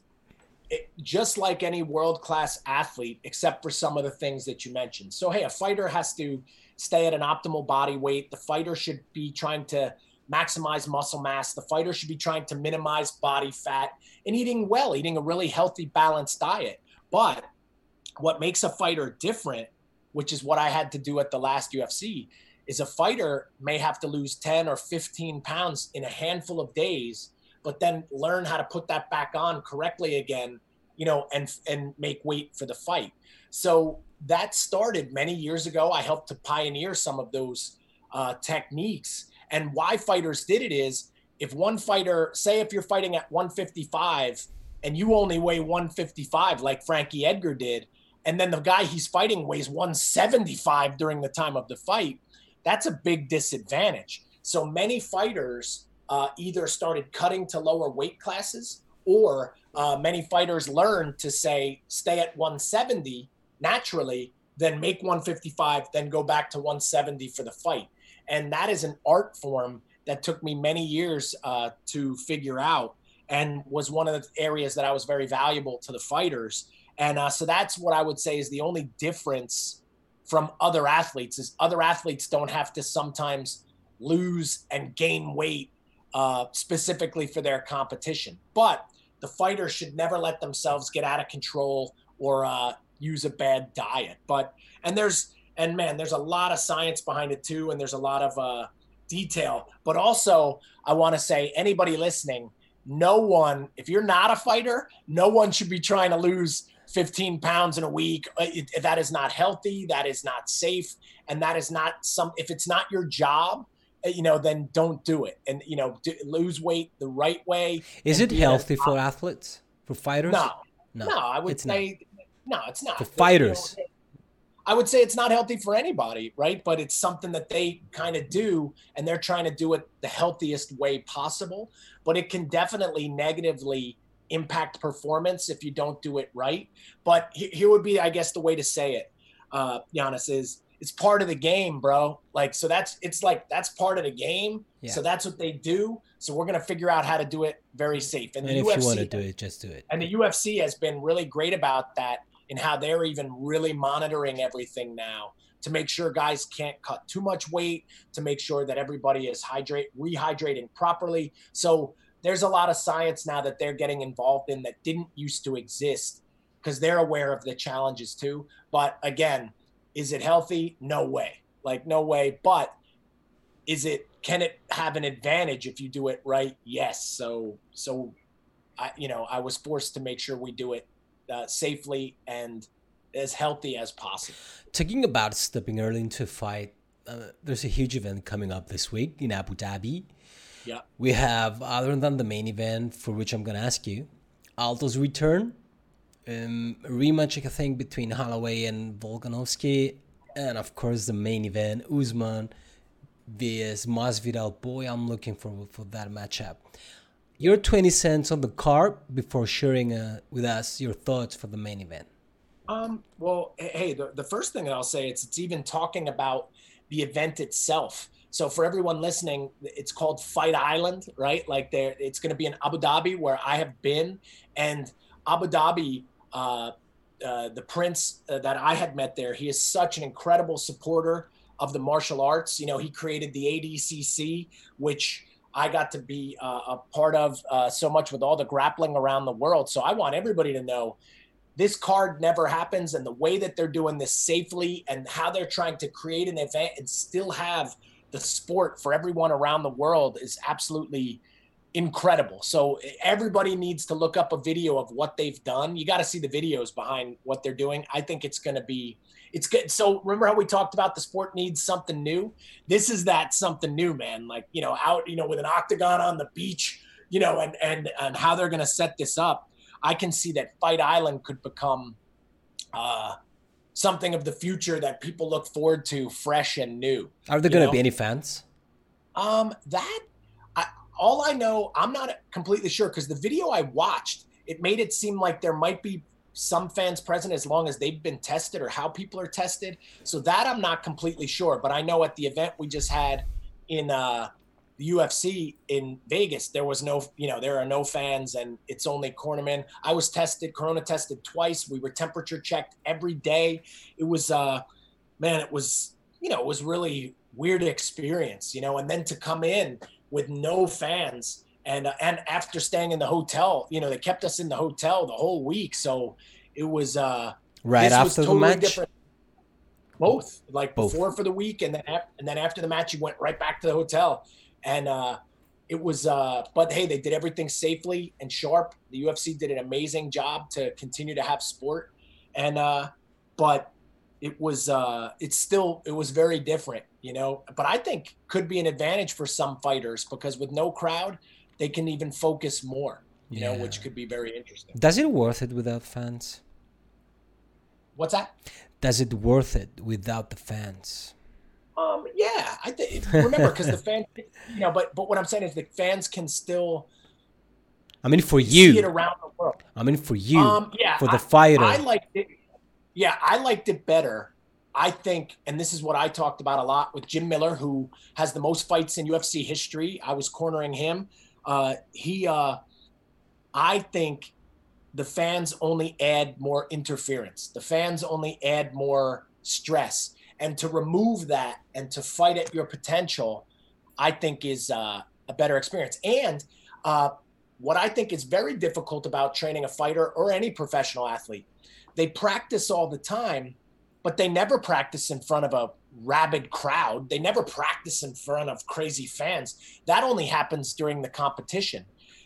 it, just like any world class athlete, except for some of the things that you mentioned. So, hey, a fighter has to stay at an optimal body weight. The fighter should be trying to maximize muscle mass. The fighter should be trying to minimize body fat and eating well, eating a really healthy, balanced diet. But what makes a fighter different, which is what I had to do at the last UFC, is a fighter may have to lose 10 or 15 pounds in a handful of days but then learn how to put that back on correctly again you know and and make weight for the fight. So that started many years ago. I helped to pioneer some of those uh, techniques. And why fighters did it is if one fighter say if you're fighting at 155 and you only weigh 155 like frankie edgar did and then the guy he's fighting weighs 175 during the time of the fight that's a big disadvantage. So many fighters uh, either started cutting to lower weight classes, or uh, many fighters learned to say stay at 170 naturally, then make 155, then go back to 170 for the fight. And that is an art form that took me many years uh, to figure out, and was one of the areas that I was very valuable to the fighters. And uh, so that's what I would say is the only difference from other athletes is other athletes don't have to sometimes lose and gain weight uh, specifically for their competition. But the fighter should never let themselves get out of control or uh, use a bad diet. But and there's and man, there's a lot of science behind it too, and there's a lot of uh, detail. But also, I want to say anybody listening, no one, if you're not a fighter, no one should be trying to lose 15 pounds in a week. Uh, It, that is not healthy. That is not safe. And that is not some, if it's not your job, you know, then don't do it. And, you know, do, lose weight the right way. Is it be at a healthy for athletes, for fighters? No, no, no, I would it's not. say, no, it's not. For You know, fighters. I would say it's not healthy for anybody, right? But it's something that they kind of do, and they're trying to do it the healthiest way possible. But it can definitely negatively impact performance if you don't do it right. But here would be, I guess, the way to say it, uh, Giannis is it's part of the game, bro. Like, so that's it's like that's part of the game. Yeah. So that's what they do. So we're gonna figure out how to do it very safe. And the if UFC you want to do it, just do it. and the UFC has been really great about that in how they're even really monitoring everything now to make sure guys can't cut too much weight, to make sure that everybody is hydrate rehydrating properly. So there's a lot of science now that they're getting involved in that didn't used to exist because they're aware of the challenges too. But again, is it healthy? No way. Like no way. But is it can it have an advantage if you do it right? Yes. So so, I you know I was forced to make sure we do it uh, safely and as healthy as possible. Talking about stepping early into a fight, uh, there's a huge event coming up this week in Abu Dhabi. Yeah. We have, other than the main event, for which I'm going to ask you, Aldo's return, um, rematch, I think, between Holloway and Volkanovski, and of course the main event, Usman vs Masvidal. Boy, I'm looking forward for that matchup. Your 20 cents on the card before sharing uh, with us your thoughts for the main event. Um, well, hey, the, the first thing that I'll say it's it's even talking about the event itself. So for everyone listening, it's called Fight Island, right? Like there, it's going to be in Abu Dhabi where I have been, and Abu Dhabi, uh, uh, the prince uh, that I had met there, he is such an incredible supporter of the martial arts. You know, he created the ADCC, which I got to be uh, a part of uh, so much with all the grappling around the world. So I want everybody to know this card never happens and the way that they're doing this safely and how they're trying to create an event and still have the sport for everyone around the world is absolutely incredible. So everybody needs to look up a video of what they've done. You got to see the videos behind what they're doing. I think it's going to be it's good. So remember how we talked about the sport needs something new? This is that something new, man. Like, you know, out, you know, with an octagon on the beach, you know, and and and how they're going to set this up. I can see that Fight Island could become uh something of the future that people look forward to fresh and new. Are there going to be any fans? Um, that all I know, I'm not completely sure because the video I watched, it made it seem like there might be some fans present as long as they've been tested or how people are tested. So that I'm not completely sure, but I know at the event we just had in uh, the UFC in Vegas, there was no, you know, there are no fans and it's only cornermen. I was tested, Corona tested twice. We were temperature checked every day. It was, uh, man, it was, you know, it was really weird experience, you know, and then to come in with no fans and uh, and after staying in the hotel, you know, they kept us in the hotel the whole week. So it was uh right after the match. Different. Both, like Both. before for the week, and then and then after the match, you went right back to the hotel and uh, it was uh, but hey they did everything safely and sharp the ufc did an amazing job to continue to have sport and uh, but it was uh, it's still it was very different you know but i think could be an advantage for some fighters because with no crowd they can even focus more you yeah. know which could be very interesting does it worth it without fans what's that does it worth it without the fans um, yeah, I think remember because the [LAUGHS] fans, you know, but but what I'm saying is the fans can still. I mean, for you, see it around the world. I mean, for you, um, yeah, for the fighter. I, I liked it. Yeah, I liked it better. I think, and this is what I talked about a lot with Jim Miller, who has the most fights in UFC history. I was cornering him. Uh, he, uh, I think, the fans only add more interference. The fans only add more stress and to remove that and to fight at your potential, I think is uh, a better experience. And uh, what I think is very difficult about training a fighter or any professional athlete, they practice all the time, but they never practice in front of a rabid crowd. They never practice in front of crazy fans. That only happens during the competition.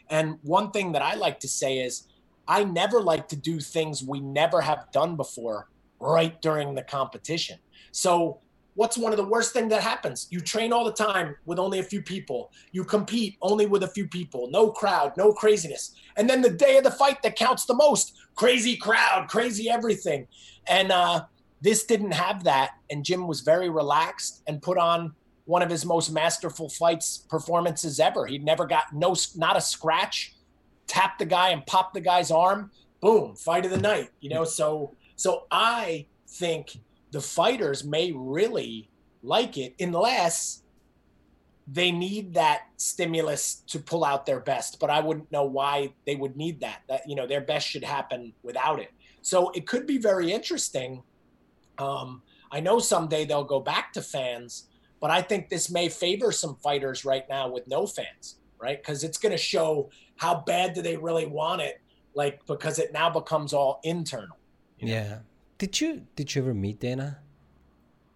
And one thing that I like to say is, I never like to do things we never have done before right during the competition. So what's one of the worst thing that happens? You train all the time with only a few people. You compete only with a few people. No crowd, no craziness. And then the day of the fight that counts the most, crazy crowd, crazy everything. And uh, this didn't have that. And Jim was very relaxed and put on one of his most masterful fights performances ever. He never got no not a scratch. Tapped the guy and popped the guy's arm. Boom, fight of the night. You know, so so I think the fighters may really like it unless they need that stimulus to pull out their best but i wouldn't know why they would need that that you know their best should happen without it. So it could be very interesting. Um, i know someday they'll go back to fans but i think this may favor some fighters right now with no fans right? Because it's going to show how bad do they really want it like because it now becomes all internal. You know? yeah did you did you ever meet Dana?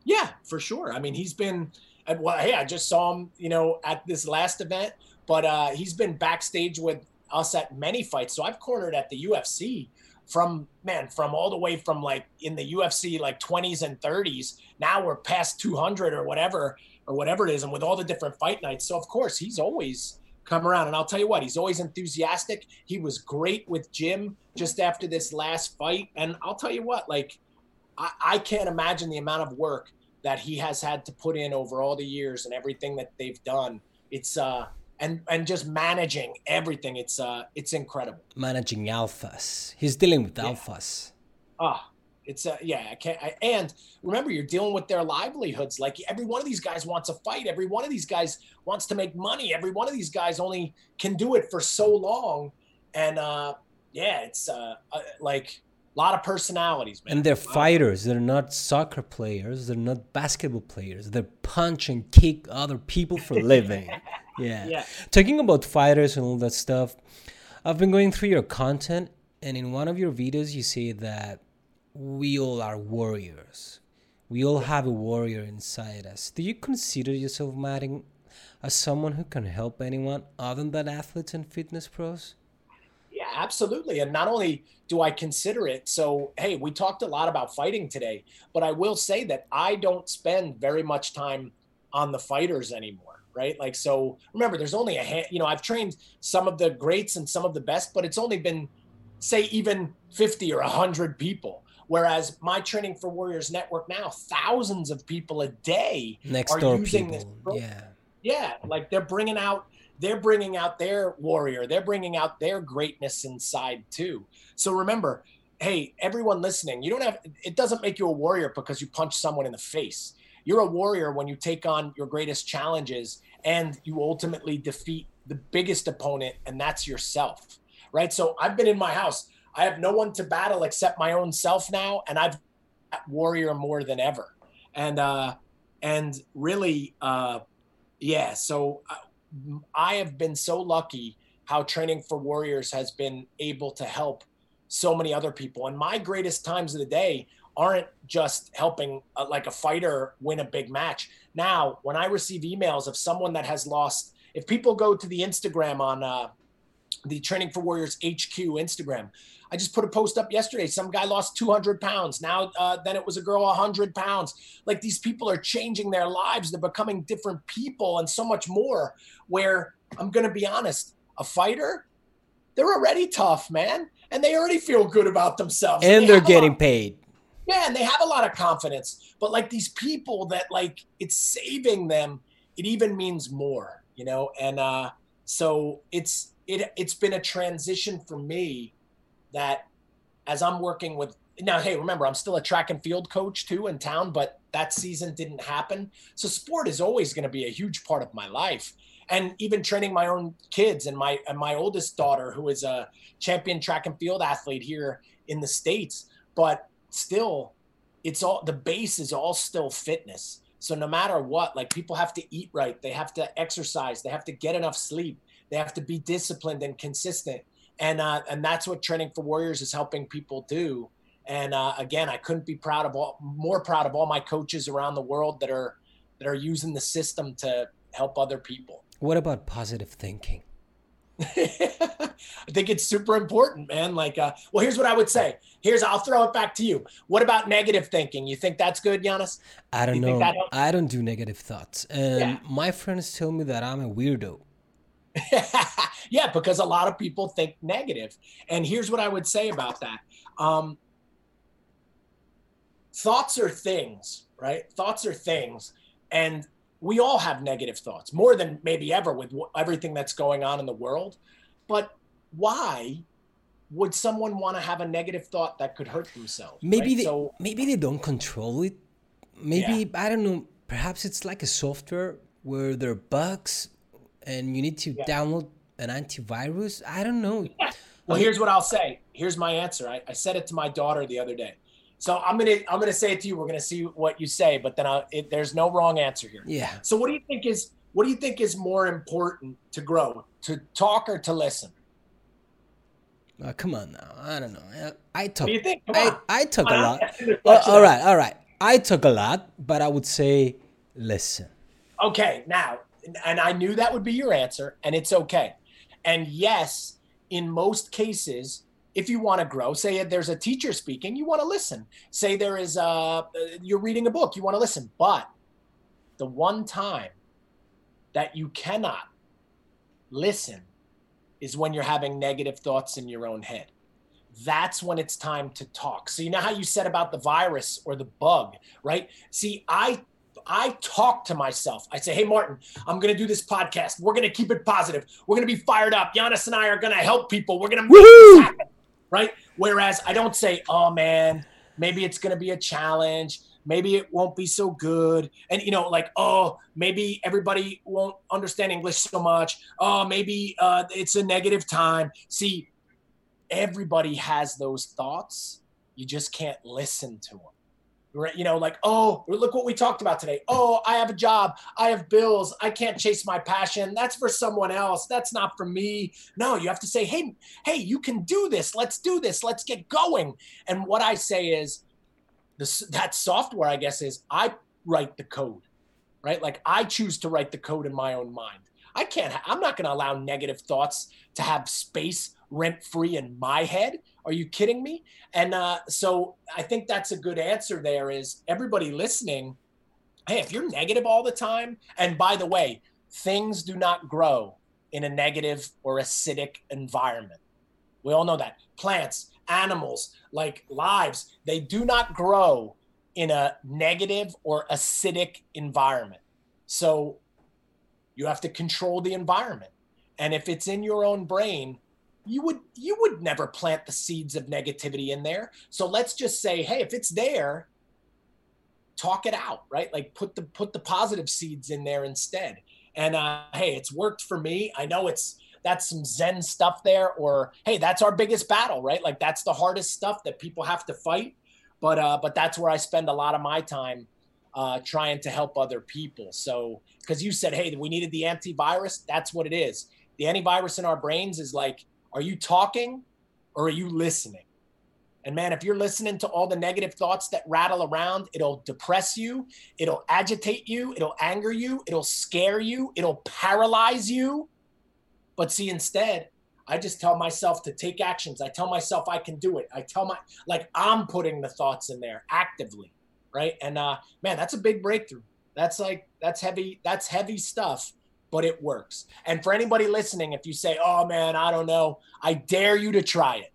Yeah, for sure. I mean, he's been well, hey, I just saw him, you know, at this last event, but uh, he's been backstage with us at many fights. So I've cornered at the UFC from man from all the way from like in the UFC like 20s and 30s. Now we're past 200 or whatever or whatever it is, and with all the different fight nights. So of course he's always come around. And I'll tell you what, he's always enthusiastic. He was great with Jim just after this last fight. And I'll tell you what, like I, I can't imagine the amount of work that he has had to put in over all the years and everything that they've done. It's uh and and just managing everything. It's uh it's incredible. Managing alphas. He's dealing with Yeah. alphas. Ah, it's a, yeah. I can't. I, and remember, you're dealing with their livelihoods. Like every one of these guys wants a fight. Every one of these guys wants to make money. Every one of these guys only can do it for so long. And uh yeah, it's uh, uh like a lot of personalities, man. And they're fighters. They're not soccer players. They're not basketball players. They punch and kick other people for a living. [LAUGHS] yeah. Yeah. Talking about fighters and all that stuff, I've been going through your content, and in one of your videos, you say that we all are warriors. We all have a warrior inside us. Do you consider yourself, Martin, as someone who can help anyone other than athletes and fitness pros? Yeah, absolutely. And not only do I consider it, so hey, we talked a lot about fighting today, but I will say that I don't spend very much time on the fighters anymore, right? Like, so remember, there's only a hand, you know, I've trained some of the greats and some of the best, but it's only been, say, even 50 or 100 people. Whereas my training for Warriors Network now, thousands of people a day Next are door using this people. Yeah. yeah like they're bringing out they're bringing out their warrior they're bringing out their greatness inside too so remember hey everyone listening you don't have it doesn't make you a warrior because you punch someone in the face you're a warrior when you take on your greatest challenges and you ultimately defeat the biggest opponent and that's yourself right so i've been in my house i have no one to battle except my own self now and i've warrior more than ever. And uh and really uh yeah so uh, i have been so lucky how training for warriors has been able to help so many other people. And my greatest times of the day aren't just helping uh, like a fighter win a big match. Now when i receive emails of someone that has lost if people go to the instagram on uh, the training for warriors hq instagram i just put a post up yesterday some guy lost 200 pounds now uh, then it was a girl 100 pounds like these people are changing their lives they're becoming different people and so much more where i'm going to be honest a fighter they're already tough man and they already feel good about themselves And They they're have a lot- getting paid. yeah, and they have a lot of confidence. But like these people that like it's saving them, it even means more, you know? And uh so it's it it's been a transition for me that as I'm working with now, hey, remember, I'm still a track and field coach too in town, but that season didn't happen. So sport is always going to be a huge part of my life. And even training my own kids and my and my oldest daughter, who is a champion track and field athlete here in the States, but still it's all the base is all still fitness. So no matter what, like people have to eat right, they have to exercise, they have to get enough sleep, they have to be disciplined and consistent. And uh, and that's what training for warriors is helping people do. And uh, again, I couldn't be proud of all more proud of all my coaches around the world that are that are using the system to help other people. What about positive thinking? [LAUGHS] I think it's super important, man. Like, uh, well, here's what I would say. Here's, I'll throw it back to you. What about negative thinking? You think that's good, Giannis? I don't You know. I don't do negative thoughts. And Yeah. my friends tell me that I'm a weirdo. [LAUGHS] yeah, because a lot of people think negative. And here's what I would say about that. Um, thoughts are things, right? Thoughts are things. And we all have negative thoughts, more than maybe ever with everything that's going on in the world. But why would someone want to have a negative thought that could hurt themselves? Maybe right? they so maybe they don't control it. Maybe I don't know. Perhaps it's like a software where there are bugs and you need to Yeah. download an antivirus. I don't know. Well, here's what I'll say. Here's my answer. I, I said it to my daughter the other day. So I'm gonna I'm gonna say it to you. We're gonna see what you say, but then I'll, it, there's no wrong answer here. Yeah. So what do you think is what do you think is more important to grow? To talk or to listen? Uh, come on now. I don't know. I, I do you think? I. I talk a lot. [LAUGHS] I'm asking the Well, all right, all right. I talk a lot, but I would say listen. Okay, now, and I knew that would be your answer, and it's okay. And yes, in most cases, if you want to grow, say there's a teacher speaking, you want to listen. Say there is a you're reading a book, you want to listen. But the one time that you cannot listen is when you're having negative thoughts in your own head. That's when it's time to talk. So you know how you said about the virus or the bug, right? See, I I talk to myself. I say, hey, Martin, I'm going to do this podcast. We're going to keep it positive. We're going to be fired up. Giannis and I are going to help people. We're going to make this happen. Right. Whereas I don't say, oh, man, maybe it's going to be a challenge. Maybe it won't be so good. And, you know, like, oh, maybe everybody won't understand English so much. Oh, maybe uh, it's a negative time. See, everybody has those thoughts. You just can't listen to them you know, like, oh, look what we talked about today. Oh, I have a job. I have bills. I can't chase my passion. That's for someone else. That's not for me. No, you have to say, hey, hey, you can do this. Let's do this. Let's get going. And what I say is, this, that software, I guess, is I write the code, right? Like I choose to write the code in my own mind. I can't, I'm not going to allow negative thoughts to have space rent free in my head. Are you kidding me? And uh, so I think that's a good answer there is everybody listening. Hey, if you're negative all the time, and by the way, things do not grow in a negative or acidic environment. We all know that. Plants, animals, like lives, they do not grow in a negative or acidic environment. So you have to control the environment. And if it's in your own brain, you would you would never plant the seeds of negativity in there. So let's just say, hey, if it's there, talk it out, right? Like put the put the positive seeds in there instead. And uh, hey, it's worked for me. I know it's that's some zen stuff there or hey that's our biggest battle right like that's the hardest stuff that people have to fight but uh but that's where i spend a lot of my time uh trying to help other people so because you said hey we needed the antivirus that's what it is the antivirus in our brains is like are you talking or are you listening? And man, if you're listening to all the negative thoughts that rattle around, it'll depress you, it'll agitate you, it'll anger you, it'll scare you, it'll paralyze you. But see, instead, I just tell myself to take actions. I tell myself I can do it. I tell my like I'm putting the thoughts in there actively, right? And uh man, that's a big breakthrough. That's like that's heavy that's heavy stuff but it works. And for anybody listening, if you say, "Oh man, I don't know," I dare you to try it.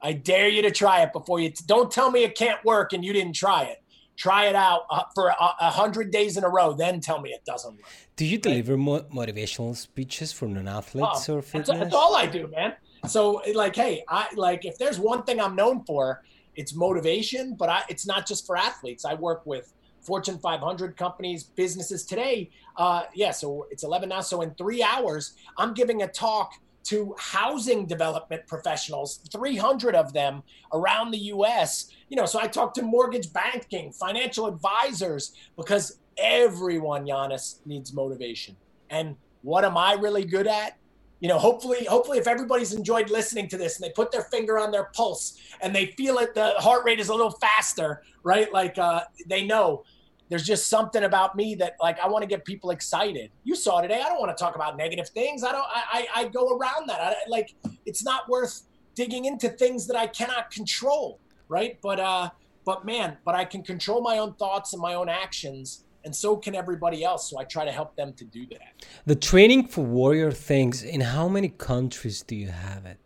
I dare you to try it before you. T- don't tell me it can't work and you didn't try it. Try it out uh, for a, a, hundred days in a row, then tell me it doesn't work. Do you deliver mo- motivational speeches for non-athletes oh, or fitness? That's, that's all I do, man. So, like, hey, I like if there's one thing I'm known for, it's motivation. But I, it's not just for athletes. I work with Fortune 500 companies, businesses today. Uh, yeah, so it's 11 now. So in three hours, I'm giving a talk to housing development professionals, 300 of them around the US. You know, so I talk to mortgage banking, financial advisors, because everyone, Giannis, needs motivation. And what am I really good at? You know, hopefully, hopefully, if everybody's enjoyed listening to this and they put their finger on their pulse and they feel it, the heart rate is a little faster, right? Like uh, they know there's just something about me that like I want to get people excited. You saw today. I don't want to talk about negative things. I don't. I I, I go around that. I, like it's not worth digging into things that I cannot control, right? But uh, but man, but I can control my own thoughts and my own actions, and so can everybody else. So I try to help them to do that. The training for warrior things. In how many countries do you have it?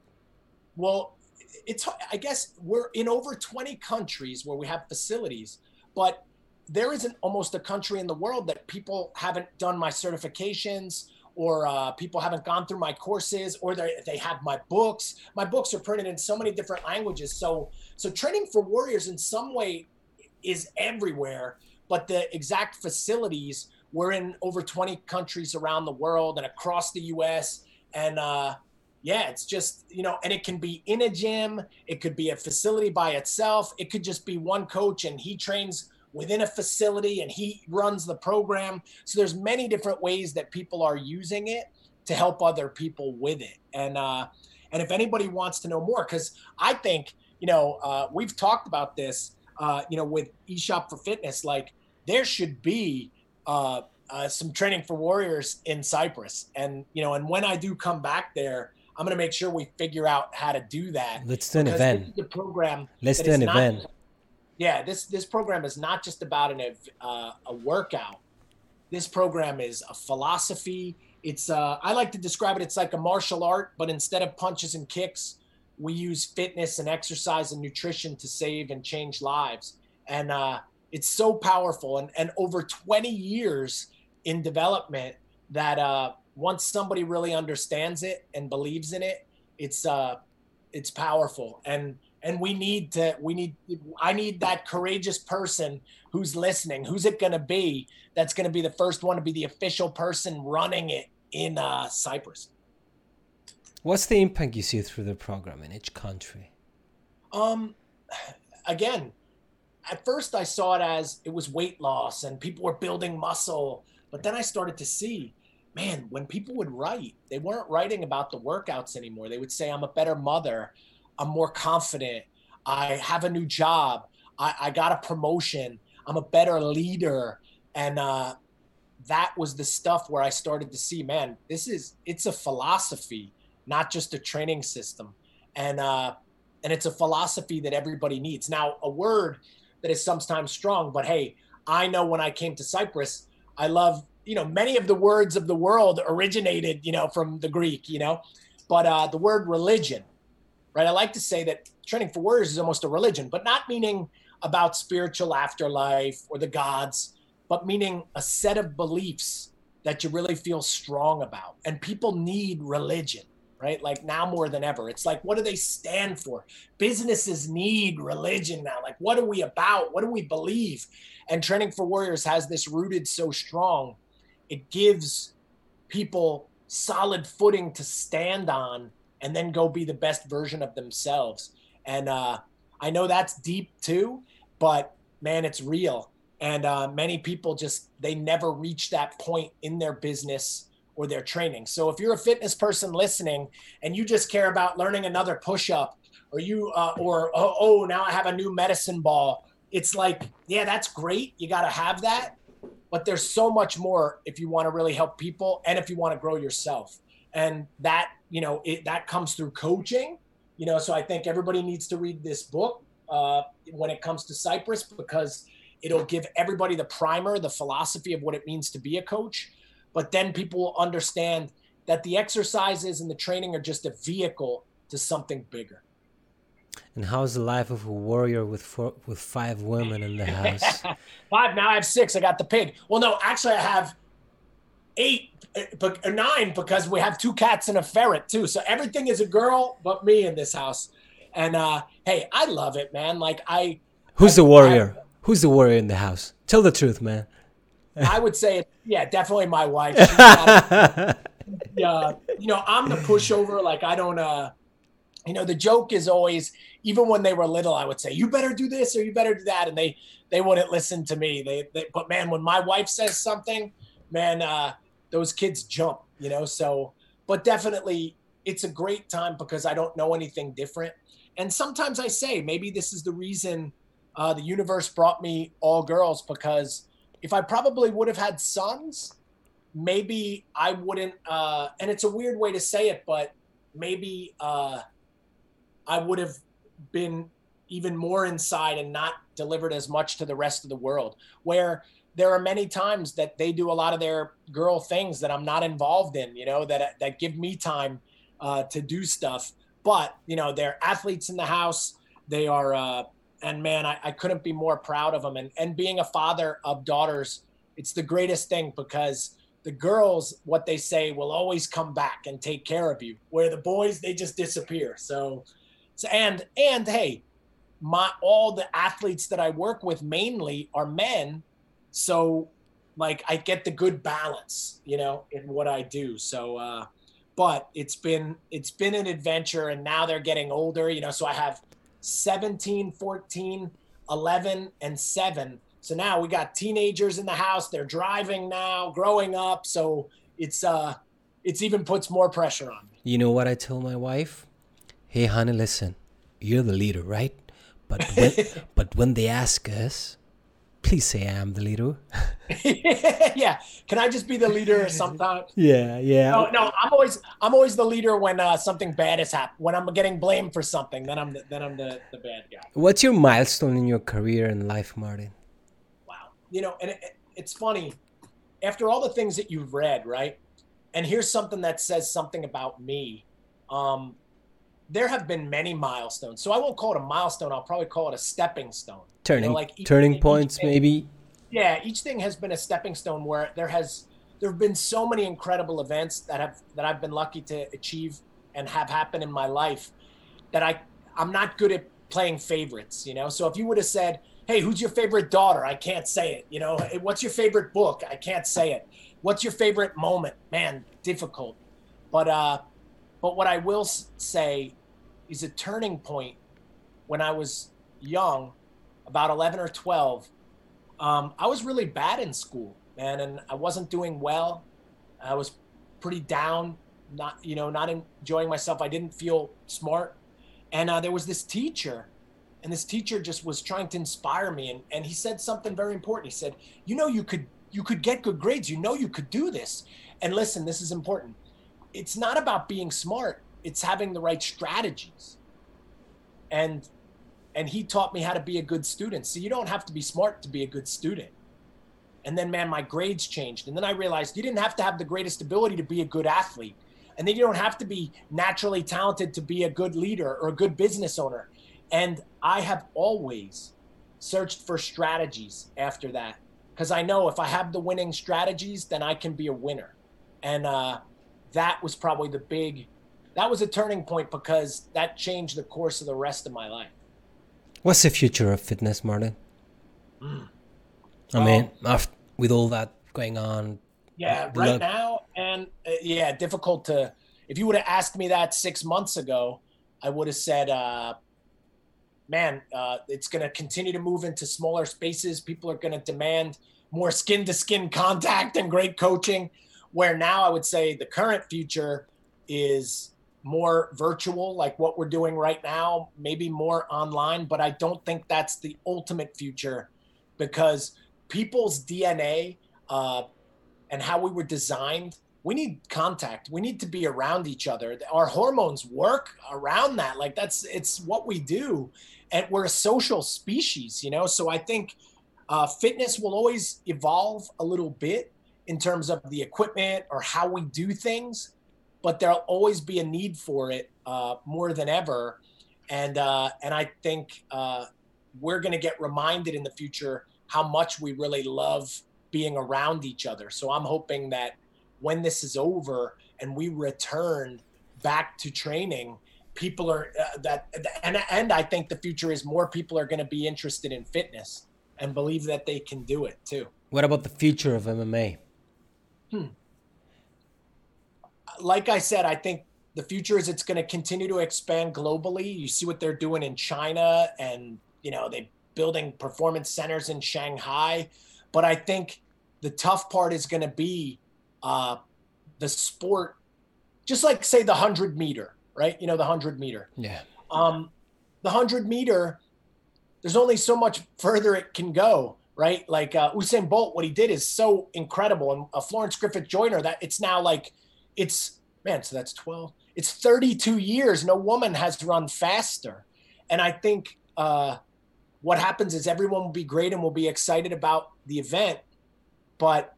Well, it's I guess we're in over 20 countries where we have facilities, but there isn't almost a country in the world that people haven't done my certifications or uh, people haven't gone through my courses or they, they have my books. My books are printed in so many different languages. So so training for warriors in some way is everywhere but the exact facilities we're in over 20 countries around the world and across the us and uh, yeah it's just you know and it can be in a gym. It could be a facility by itself. It could just be one coach and he trains within a facility and he runs the program. So there's many different ways that people are using it to help other people with it. And uh, and if anybody wants to know more, because I think you know uh, we've talked about this, uh, you know, with eShop for Fitness, like there should be uh, uh, some training for warriors in Cyprus, and you know, and when I do come back there, I'm going to make sure we figure out how to do that. Let's do an event. The program. Let's do an event. Yeah, this this program is not just about an uh, a workout. This program is a philosophy. It's uh, I like to describe it. It's like a martial art, but instead of punches and kicks, we use fitness and exercise and nutrition to save and change lives. And uh, it's so powerful. And and over 20 years in development, that uh, once somebody really understands it and believes in it, it's uh, it's powerful. And and we need to we need I need that courageous person who's listening. Who's it going to be? That's going to be the first one to be the official person running it in uh, Cyprus. What's the impact you see through the program in each country? Um, again, at first I saw it as it was weight loss and people were building muscle, but then I started to see man, when people would write, they weren't writing about the workouts anymore. They would say, I'm a better mother. I'm more confident. I have a new job. I, I got a promotion. I'm a better leader. And uh, that was the stuff where I started to see, man, this is, it's a philosophy, not just a training system. And, uh, and it's a philosophy that everybody needs. Now, a word that is sometimes strong, but hey, I know when I came to Cyprus, I love you know many of the words of the world originated you know from the greek you know but uh, the word religion right? I like to say that training for warriors is almost a religion but not meaning about spiritual afterlife or the gods but meaning a set of beliefs that you really feel strong about. And people need religion right? Like now more than ever. It's like what do they stand for? Businesses need religion now. Like what are we about? What do we believe? And training for warriors has this rooted so strong it gives people solid footing to stand on and then go be the best version of themselves. And uh, I know that's deep too, but man, it's real. And uh, many people just, they never reach that point in their business or their training. So if you're a fitness person listening and you just care about learning another push up or you, uh, or oh, oh, now I have a new medicine ball, it's like, yeah, that's great. You got to have that but there's so much more if you want to really help people and if you want to grow yourself and that you know it, that comes through coaching you know so i think everybody needs to read this book uh, when it comes to cyprus because it'll give everybody the primer the philosophy of what it means to be a coach but then people will understand that the exercises and the training are just a vehicle to something bigger and how's the life of a warrior with four, with five women in the house? [LAUGHS] five. Now I have six. I got the pig. Well, no, actually I have eight, but uh, nine because we have two cats and a ferret too. So everything is a girl but me in this house. And uh, hey, I love it, man. Like I. Who's I, the warrior? I, Who's the warrior in the house? Tell the truth, man. I would say, yeah, definitely my wife. [LAUGHS] yeah, you know, I'm the pushover. Like I don't. uh you know the joke is always even when they were little i would say you better do this or you better do that and they they wouldn't listen to me they, they but man when my wife says something man uh those kids jump you know so but definitely it's a great time because i don't know anything different and sometimes i say maybe this is the reason uh, the universe brought me all girls because if i probably would have had sons maybe i wouldn't uh and it's a weird way to say it but maybe uh I would have been even more inside and not delivered as much to the rest of the world. Where there are many times that they do a lot of their girl things that I'm not involved in, you know, that that give me time uh, to do stuff. But you know, they're athletes in the house. They are, uh, and man, I, I couldn't be more proud of them. And and being a father of daughters, it's the greatest thing because the girls, what they say, will always come back and take care of you. Where the boys, they just disappear. So so, and and hey, my all the athletes that I work with mainly are men, so like I get the good balance, you know, in what I do. So, uh, but it's been it's been an adventure, and now they're getting older, you know. So I have 17, 14, 11, and seven. So now we got teenagers in the house. They're driving now, growing up. So it's uh, it's even puts more pressure on me. You know what I tell my wife? hey honey listen you're the leader right but when, [LAUGHS] but when they ask us please say I'm the leader. [LAUGHS] yeah. Can I just be the leader sometimes? Yeah, yeah. No, no. I'm always I'm always the leader when uh, something bad has happened. When I'm getting blamed for something, then I'm the, then I'm the, the bad guy. What's your milestone in your career and life, Martin? Wow. You know, and it, it, it's funny. After all the things that you've read, right? And here's something that says something about me. Um, there have been many milestones. So I won't call it a milestone. I'll probably call it a stepping stone. Turning, you know, like each, turning points, thing, maybe. Yeah, each thing has been a stepping stone where there has there have been so many incredible events that have that I've been lucky to achieve and have happened in my life that I I'm not good at playing favorites. You know, so if you would have said, "Hey, who's your favorite daughter?" I can't say it. You know, what's your favorite book? I can't say it. What's your favorite moment? Man, difficult. But uh, but what I will say is a turning point when I was young, about 11 or 12. Um, I was really bad in school, man, and I wasn't doing well. I was pretty down, not you know, not enjoying myself. I didn't feel smart, and uh, there was this teacher, and this teacher just was trying to inspire me, and and he said something very important. He said, "You know, you could you could get good grades. You know, you could do this." And listen, this is important. It's not about being smart it's having the right strategies. And and he taught me how to be a good student. So you don't have to be smart to be a good student. And then man my grades changed. And then i realized you didn't have to have the greatest ability to be a good athlete. And then you don't have to be naturally talented to be a good leader or a good business owner. And i have always searched for strategies after that because i know if i have the winning strategies then i can be a winner. And uh, that was probably the big that was a turning point because that changed the course of the rest of my life. What's the future of fitness, Martin? Mm. I mean, after, with all that going on. Yeah, right now, and uh, yeah, difficult to. If you would have asked me that six months ago, I would have said, uh, "Man, uh, it's going to continue to move into smaller spaces. People are going to demand more skin to skin contact and great coaching." Where now, I would say the current future is more virtual, like what we're doing right now, maybe more online, but I don't think that's the ultimate future because people's DNA uh, and how we were designed, we need contact. We need to be around each other. Our hormones work around that. Like that's it's what we do, and we're a social species, you know. So I think uh, fitness will always evolve a little bit in terms of the equipment or how we do things but there'll always be a need for it uh, more than ever. And uh, and I think uh, we're going to get reminded in the future how much we really love being around each other. So I'm hoping that when this is over and we return back to training, people are uh, that and and I think the future is more people are going to be interested in fitness and believe that they can do it too. What about the future of MMA? Hmm like I said, I think the future is it's going to continue to expand globally. You see what they're doing in China, and you know they building performance centers in Shanghai. But I think the tough part is going to be uh, the sport, just like say the hundred meter, right? You know the hundred meter. Yeah. Um, the hundred meter, there's only so much further it can go, right? Like uh, Usain Bolt, what he did is so incredible, and uh, Florence Griffith Joyner, that it's now like it's man, so that's 12. It's 32 years. No woman has run faster. And I think uh, what happens is everyone will be great and will be excited about the event, but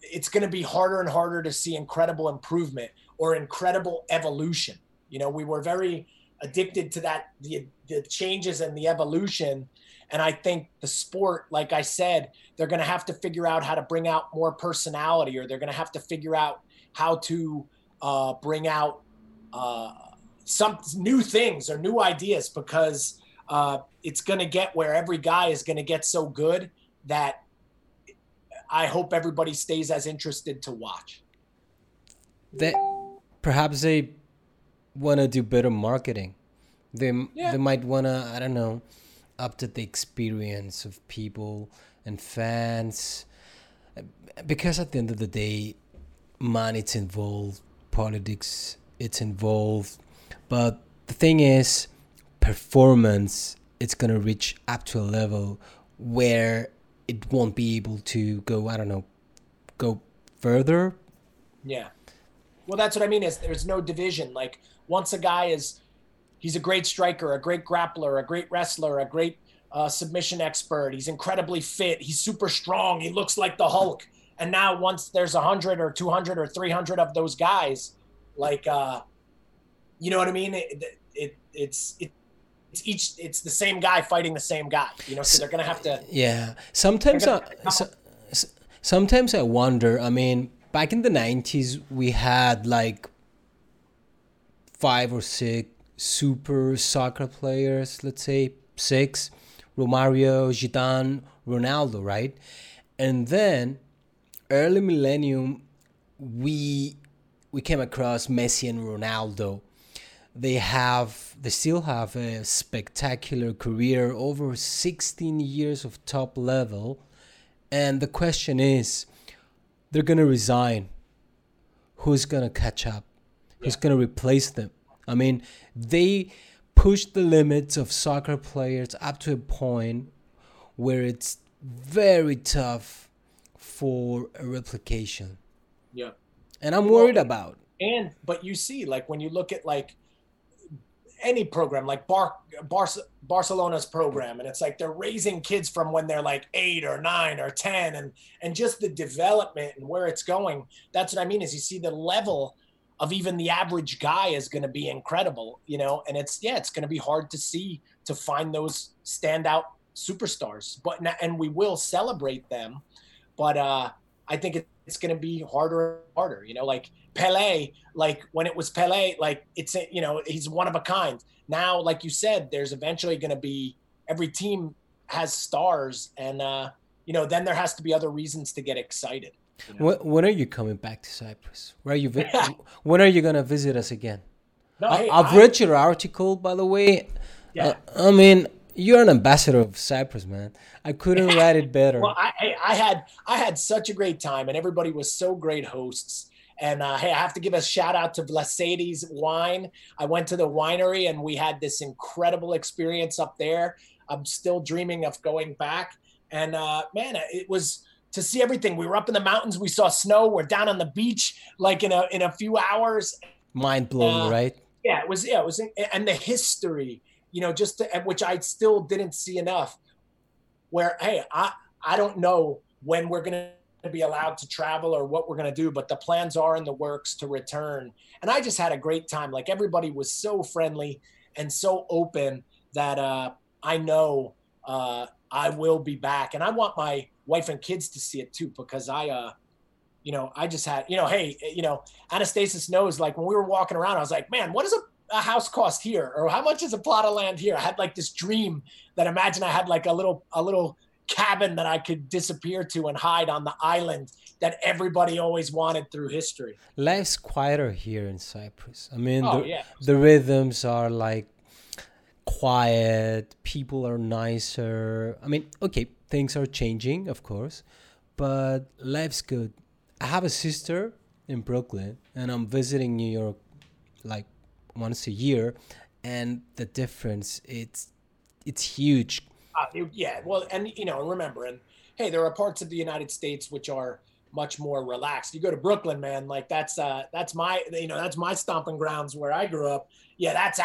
it's going to be harder and harder to see incredible improvement or incredible evolution. You know, we were very addicted to that, the, the changes and the evolution. And I think the sport, like I said, they're going to have to figure out how to bring out more personality or they're going to have to figure out how to uh, bring out uh, some new things or new ideas because uh, it's going to get where every guy is going to get so good that I hope everybody stays as interested to watch. That perhaps they want to do better marketing. They yeah. they might want to I don't know up to the experience of people and fans because at the end of the day money's involved politics it's involved but the thing is performance it's to reach up to a level where it won't be able to go. I don't know, go further. Yeah. Well, that's what I mean. Is there's no division. Like once a guy is, he's a great striker, a great grappler, a great wrestler, a great uh, submission expert. He's incredibly fit. He's super strong. He looks like the Hulk. And now once there's a hundred or two hundred or three hundred of those guys, like, uh, you know what I mean? It, it it's it, it's each it's the same guy fighting the same guy. You know, so they're gonna have to. Yeah. Sometimes I, so, sometimes I wonder. I mean, back in the '90s, we had like five or six super soccer players. Let's say six Romario, Gitan, Ronaldo, right? And then early millennium, we we came across Messi and Ronaldo. They have they still have a spectacular career over 16 years of top level. And the question is, they're gonna resign. Who's gonna catch up? Who's gonna replace them? I mean, they push the limits of soccer players up to a point where it's very tough for a replication. Yeah. And I'm worried about. And but you see, like when you look at like any program, like Bar, Bar Barcelona's program, and it's like they're raising kids from when they're like eight or nine or ten, and and just the development and where it's going. That's what I mean. Is you see the level of even the average guy is going to be incredible, you know, and it's yeah, it's going to be hard to see to find those standout superstars. But and we will celebrate them, but uh I think it's going to be harder and harder, you know, like Pele, like when it was Pele, like it's you know, he's one of a kind. Now, like you said, there's eventually going to be every team has stars and uh you know, then there has to be other reasons to get excited. You know? when, when, are you coming back to Cyprus? Where are you? Vi- [LAUGHS] when are you gonna visit us again? No, I, have read your article, by the way. Yeah. Uh, I mean, you're an ambassador of Cyprus, man. I couldn't [LAUGHS] write it better. Well, I, I had I had such a great time, and everybody was so great hosts. And uh, hey, I have to give a shout out to Vlassides Wine. I went to the winery, and we had this incredible experience up there. I'm still dreaming of going back. And uh, man, it was to see everything. We were up in the mountains. We saw snow. We're down on the beach like in a in a few hours. Mind blowing, uh, right? Yeah, it was. Yeah, it was. And the history, you know, just to, which I still didn't see enough. Where hey, I I don't know when we're gonna be allowed to travel or what we're gonna do, but the plans are in the works to return. And I just had a great time. Like everybody was so friendly and so open that uh, I know uh, I will be back. And I want my wife and kids to see it too because I uh you know, I just had, you know, hey, you know, Anastasis knows like when we were walking around, I was like, man, what does a, a house cost here? Or how much is a plot of land here? I had like this dream that imagine I had like a little, a little cabin that I could disappear to and hide on the island that everybody always wanted through history. Life's quieter here in Cyprus. I mean, oh, the, yeah. the rhythms are like quiet, people are nicer. I mean, okay, things are changing, of course, but life's good. I have a sister in Brooklyn, and I'm visiting New York like once a year, and the difference it's it's huge. Uh, yeah, well, and you know, remember, and hey, there are parts of the United States which are much more relaxed. You go to Brooklyn, man, like that's uh that's my you know that's my stomping grounds where I grew up. Yeah, that's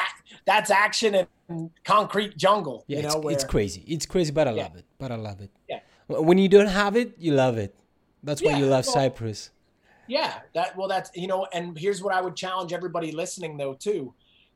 that's action and concrete jungle. Yeah, you know, it's, where, it's crazy. It's crazy, but I yeah. love it. But I love it. Yeah. When you don't have it, you love it. That's yeah, why you love well, Cyprus. Yeah, that well, that's you know, and here's what I would challenge everybody listening though too.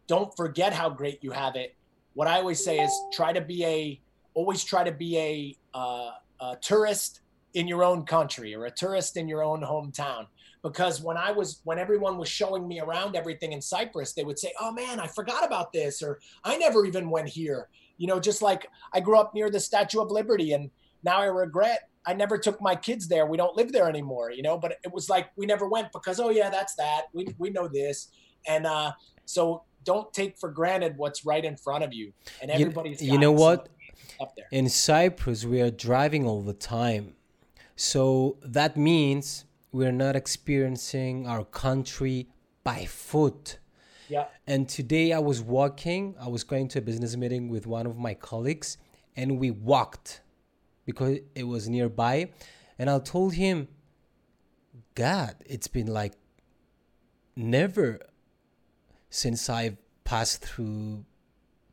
Don't forget how great you have it. What I always say is try to be a always try to be a, uh, a tourist in your own country or a tourist in your own hometown because when I was when everyone was showing me around everything in Cyprus, they would say, "Oh man, I forgot about this," or "I never even went here." You know, just like I grew up near the Statue of Liberty, and now I regret I never took my kids there. We don't live there anymore. You know, but it was like we never went because oh yeah, that's that. We we know this, and uh, so don't take for granted what's right in front of you. And everybody's you, you know what. In Cyprus, we are driving all the time so that means we're not experiencing our country by foot. Yeah. And today I was walking, I was going to a business meeting with one of my colleagues, and we walked because it was nearby. And I told him, God, it's been like never since I've passed through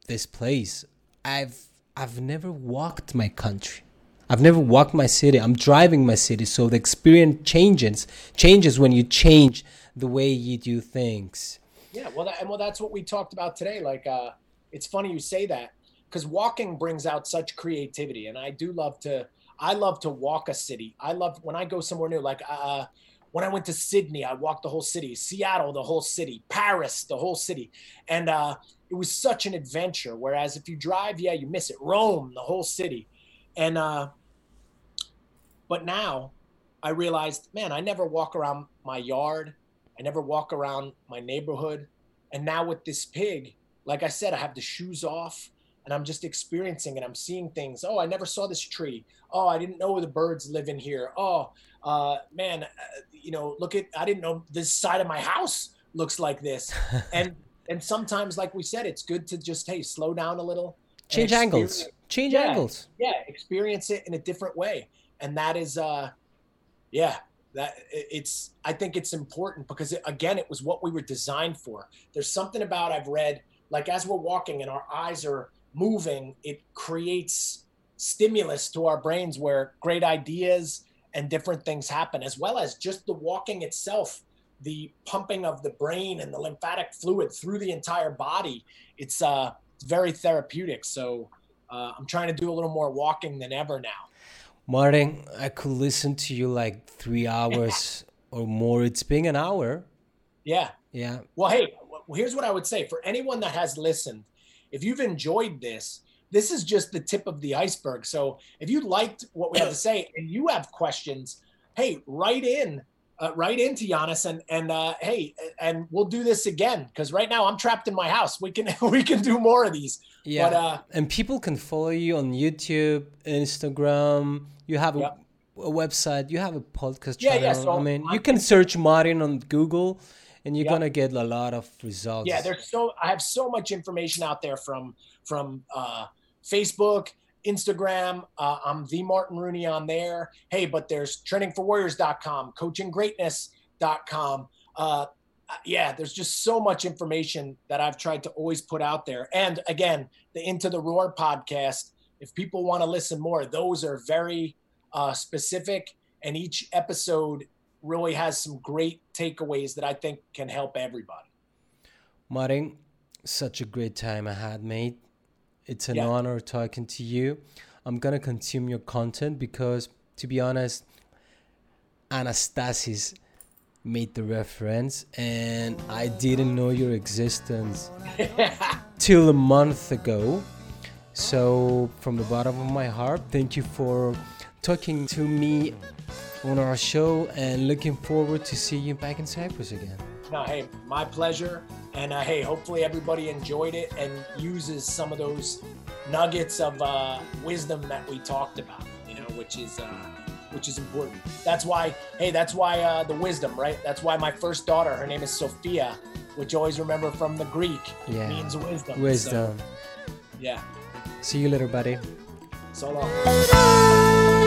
this place. I've I've never walked my country. I've never walked my city. I'm driving my city, so the experience changes changes when you change the way you do things. Yeah, well, that, and well, that's what we talked about today. Like, uh, it's funny you say that because walking brings out such creativity, and I do love to. I love to walk a city. I love when I go somewhere new. Like, uh, when I went to Sydney, I walked the whole city. Seattle, the whole city. Paris, the whole city, and uh, it was such an adventure. Whereas if you drive, yeah, you miss it. Rome, the whole city, and uh, but now I realized, man, I never walk around my yard. I never walk around my neighborhood. And now with this pig, like I said, I have the shoes off and I'm just experiencing and I'm seeing things. Oh, I never saw this tree. Oh, I didn't know the birds live in here. Oh, uh, man, uh, you know, look at, I didn't know this side of my house looks like this. [LAUGHS] and, and sometimes, like we said, it's good to just, hey, slow down a little. Change angles. Change yeah, angles. Yeah. Experience it in a different way. And that is, uh, yeah, that it's i think it's important because it, again it was what we were designed for there's something about i've read like as we're walking and our eyes are moving it creates stimulus to our brains where great ideas and different things happen as well as just the walking itself the pumping of the brain and the lymphatic fluid through the entire body it's uh very therapeutic so uh, i'm trying to do a little more walking than ever now Martin, I could listen to you like three hours [LAUGHS] or more. It's been an hour. Yeah. Yeah. Well, hey, here's what I would say for anyone that has listened, if you've enjoyed this, this is just the tip of the iceberg. So if you liked what we had to [COUGHS] say and you have questions, hey, write in, uh, write into Giannis and and uh, hey, and we'll do this again because right now I'm trapped in my house. We can [LAUGHS] we can do more of these. Yeah. But, uh, and people can follow you on YouTube, Instagram. You have a, yep. a website. You have a podcast yeah, channel. Yeah, so I mean, you can search Martin on Google, and you're yep. gonna get a lot of results. Yeah, there's so I have so much information out there from from uh, Facebook, Instagram. Uh, I'm the Martin Rooney on there. Hey, but there's trainingforwarriors.com, coachinggreatness.com. Uh, yeah, there's just so much information that I've tried to always put out there. And again, the Into the Roar podcast. If people want to listen more, those are very uh, specific, and each episode really has some great takeaways that I think can help everybody. Martin, such a great time I had, mate. It's an yeah. honor talking to you. I'm gonna consume your content because, to be honest, Anastasis made the reference, and I didn't know your existence [LAUGHS] till a month ago. So, from the bottom of my heart, thank you for talking to me on our show and looking forward to see you back in Cyprus again. No, hey, my pleasure. And uh, hey, hopefully everybody enjoyed it and uses some of those nuggets of uh, wisdom that we talked about, you know, which is. Uh, which is important. That's why, hey, that's why uh, the wisdom, right? That's why my first daughter, her name is Sophia, which always remember from the Greek yeah. means wisdom. Wisdom. So, yeah. See you later, buddy. So long.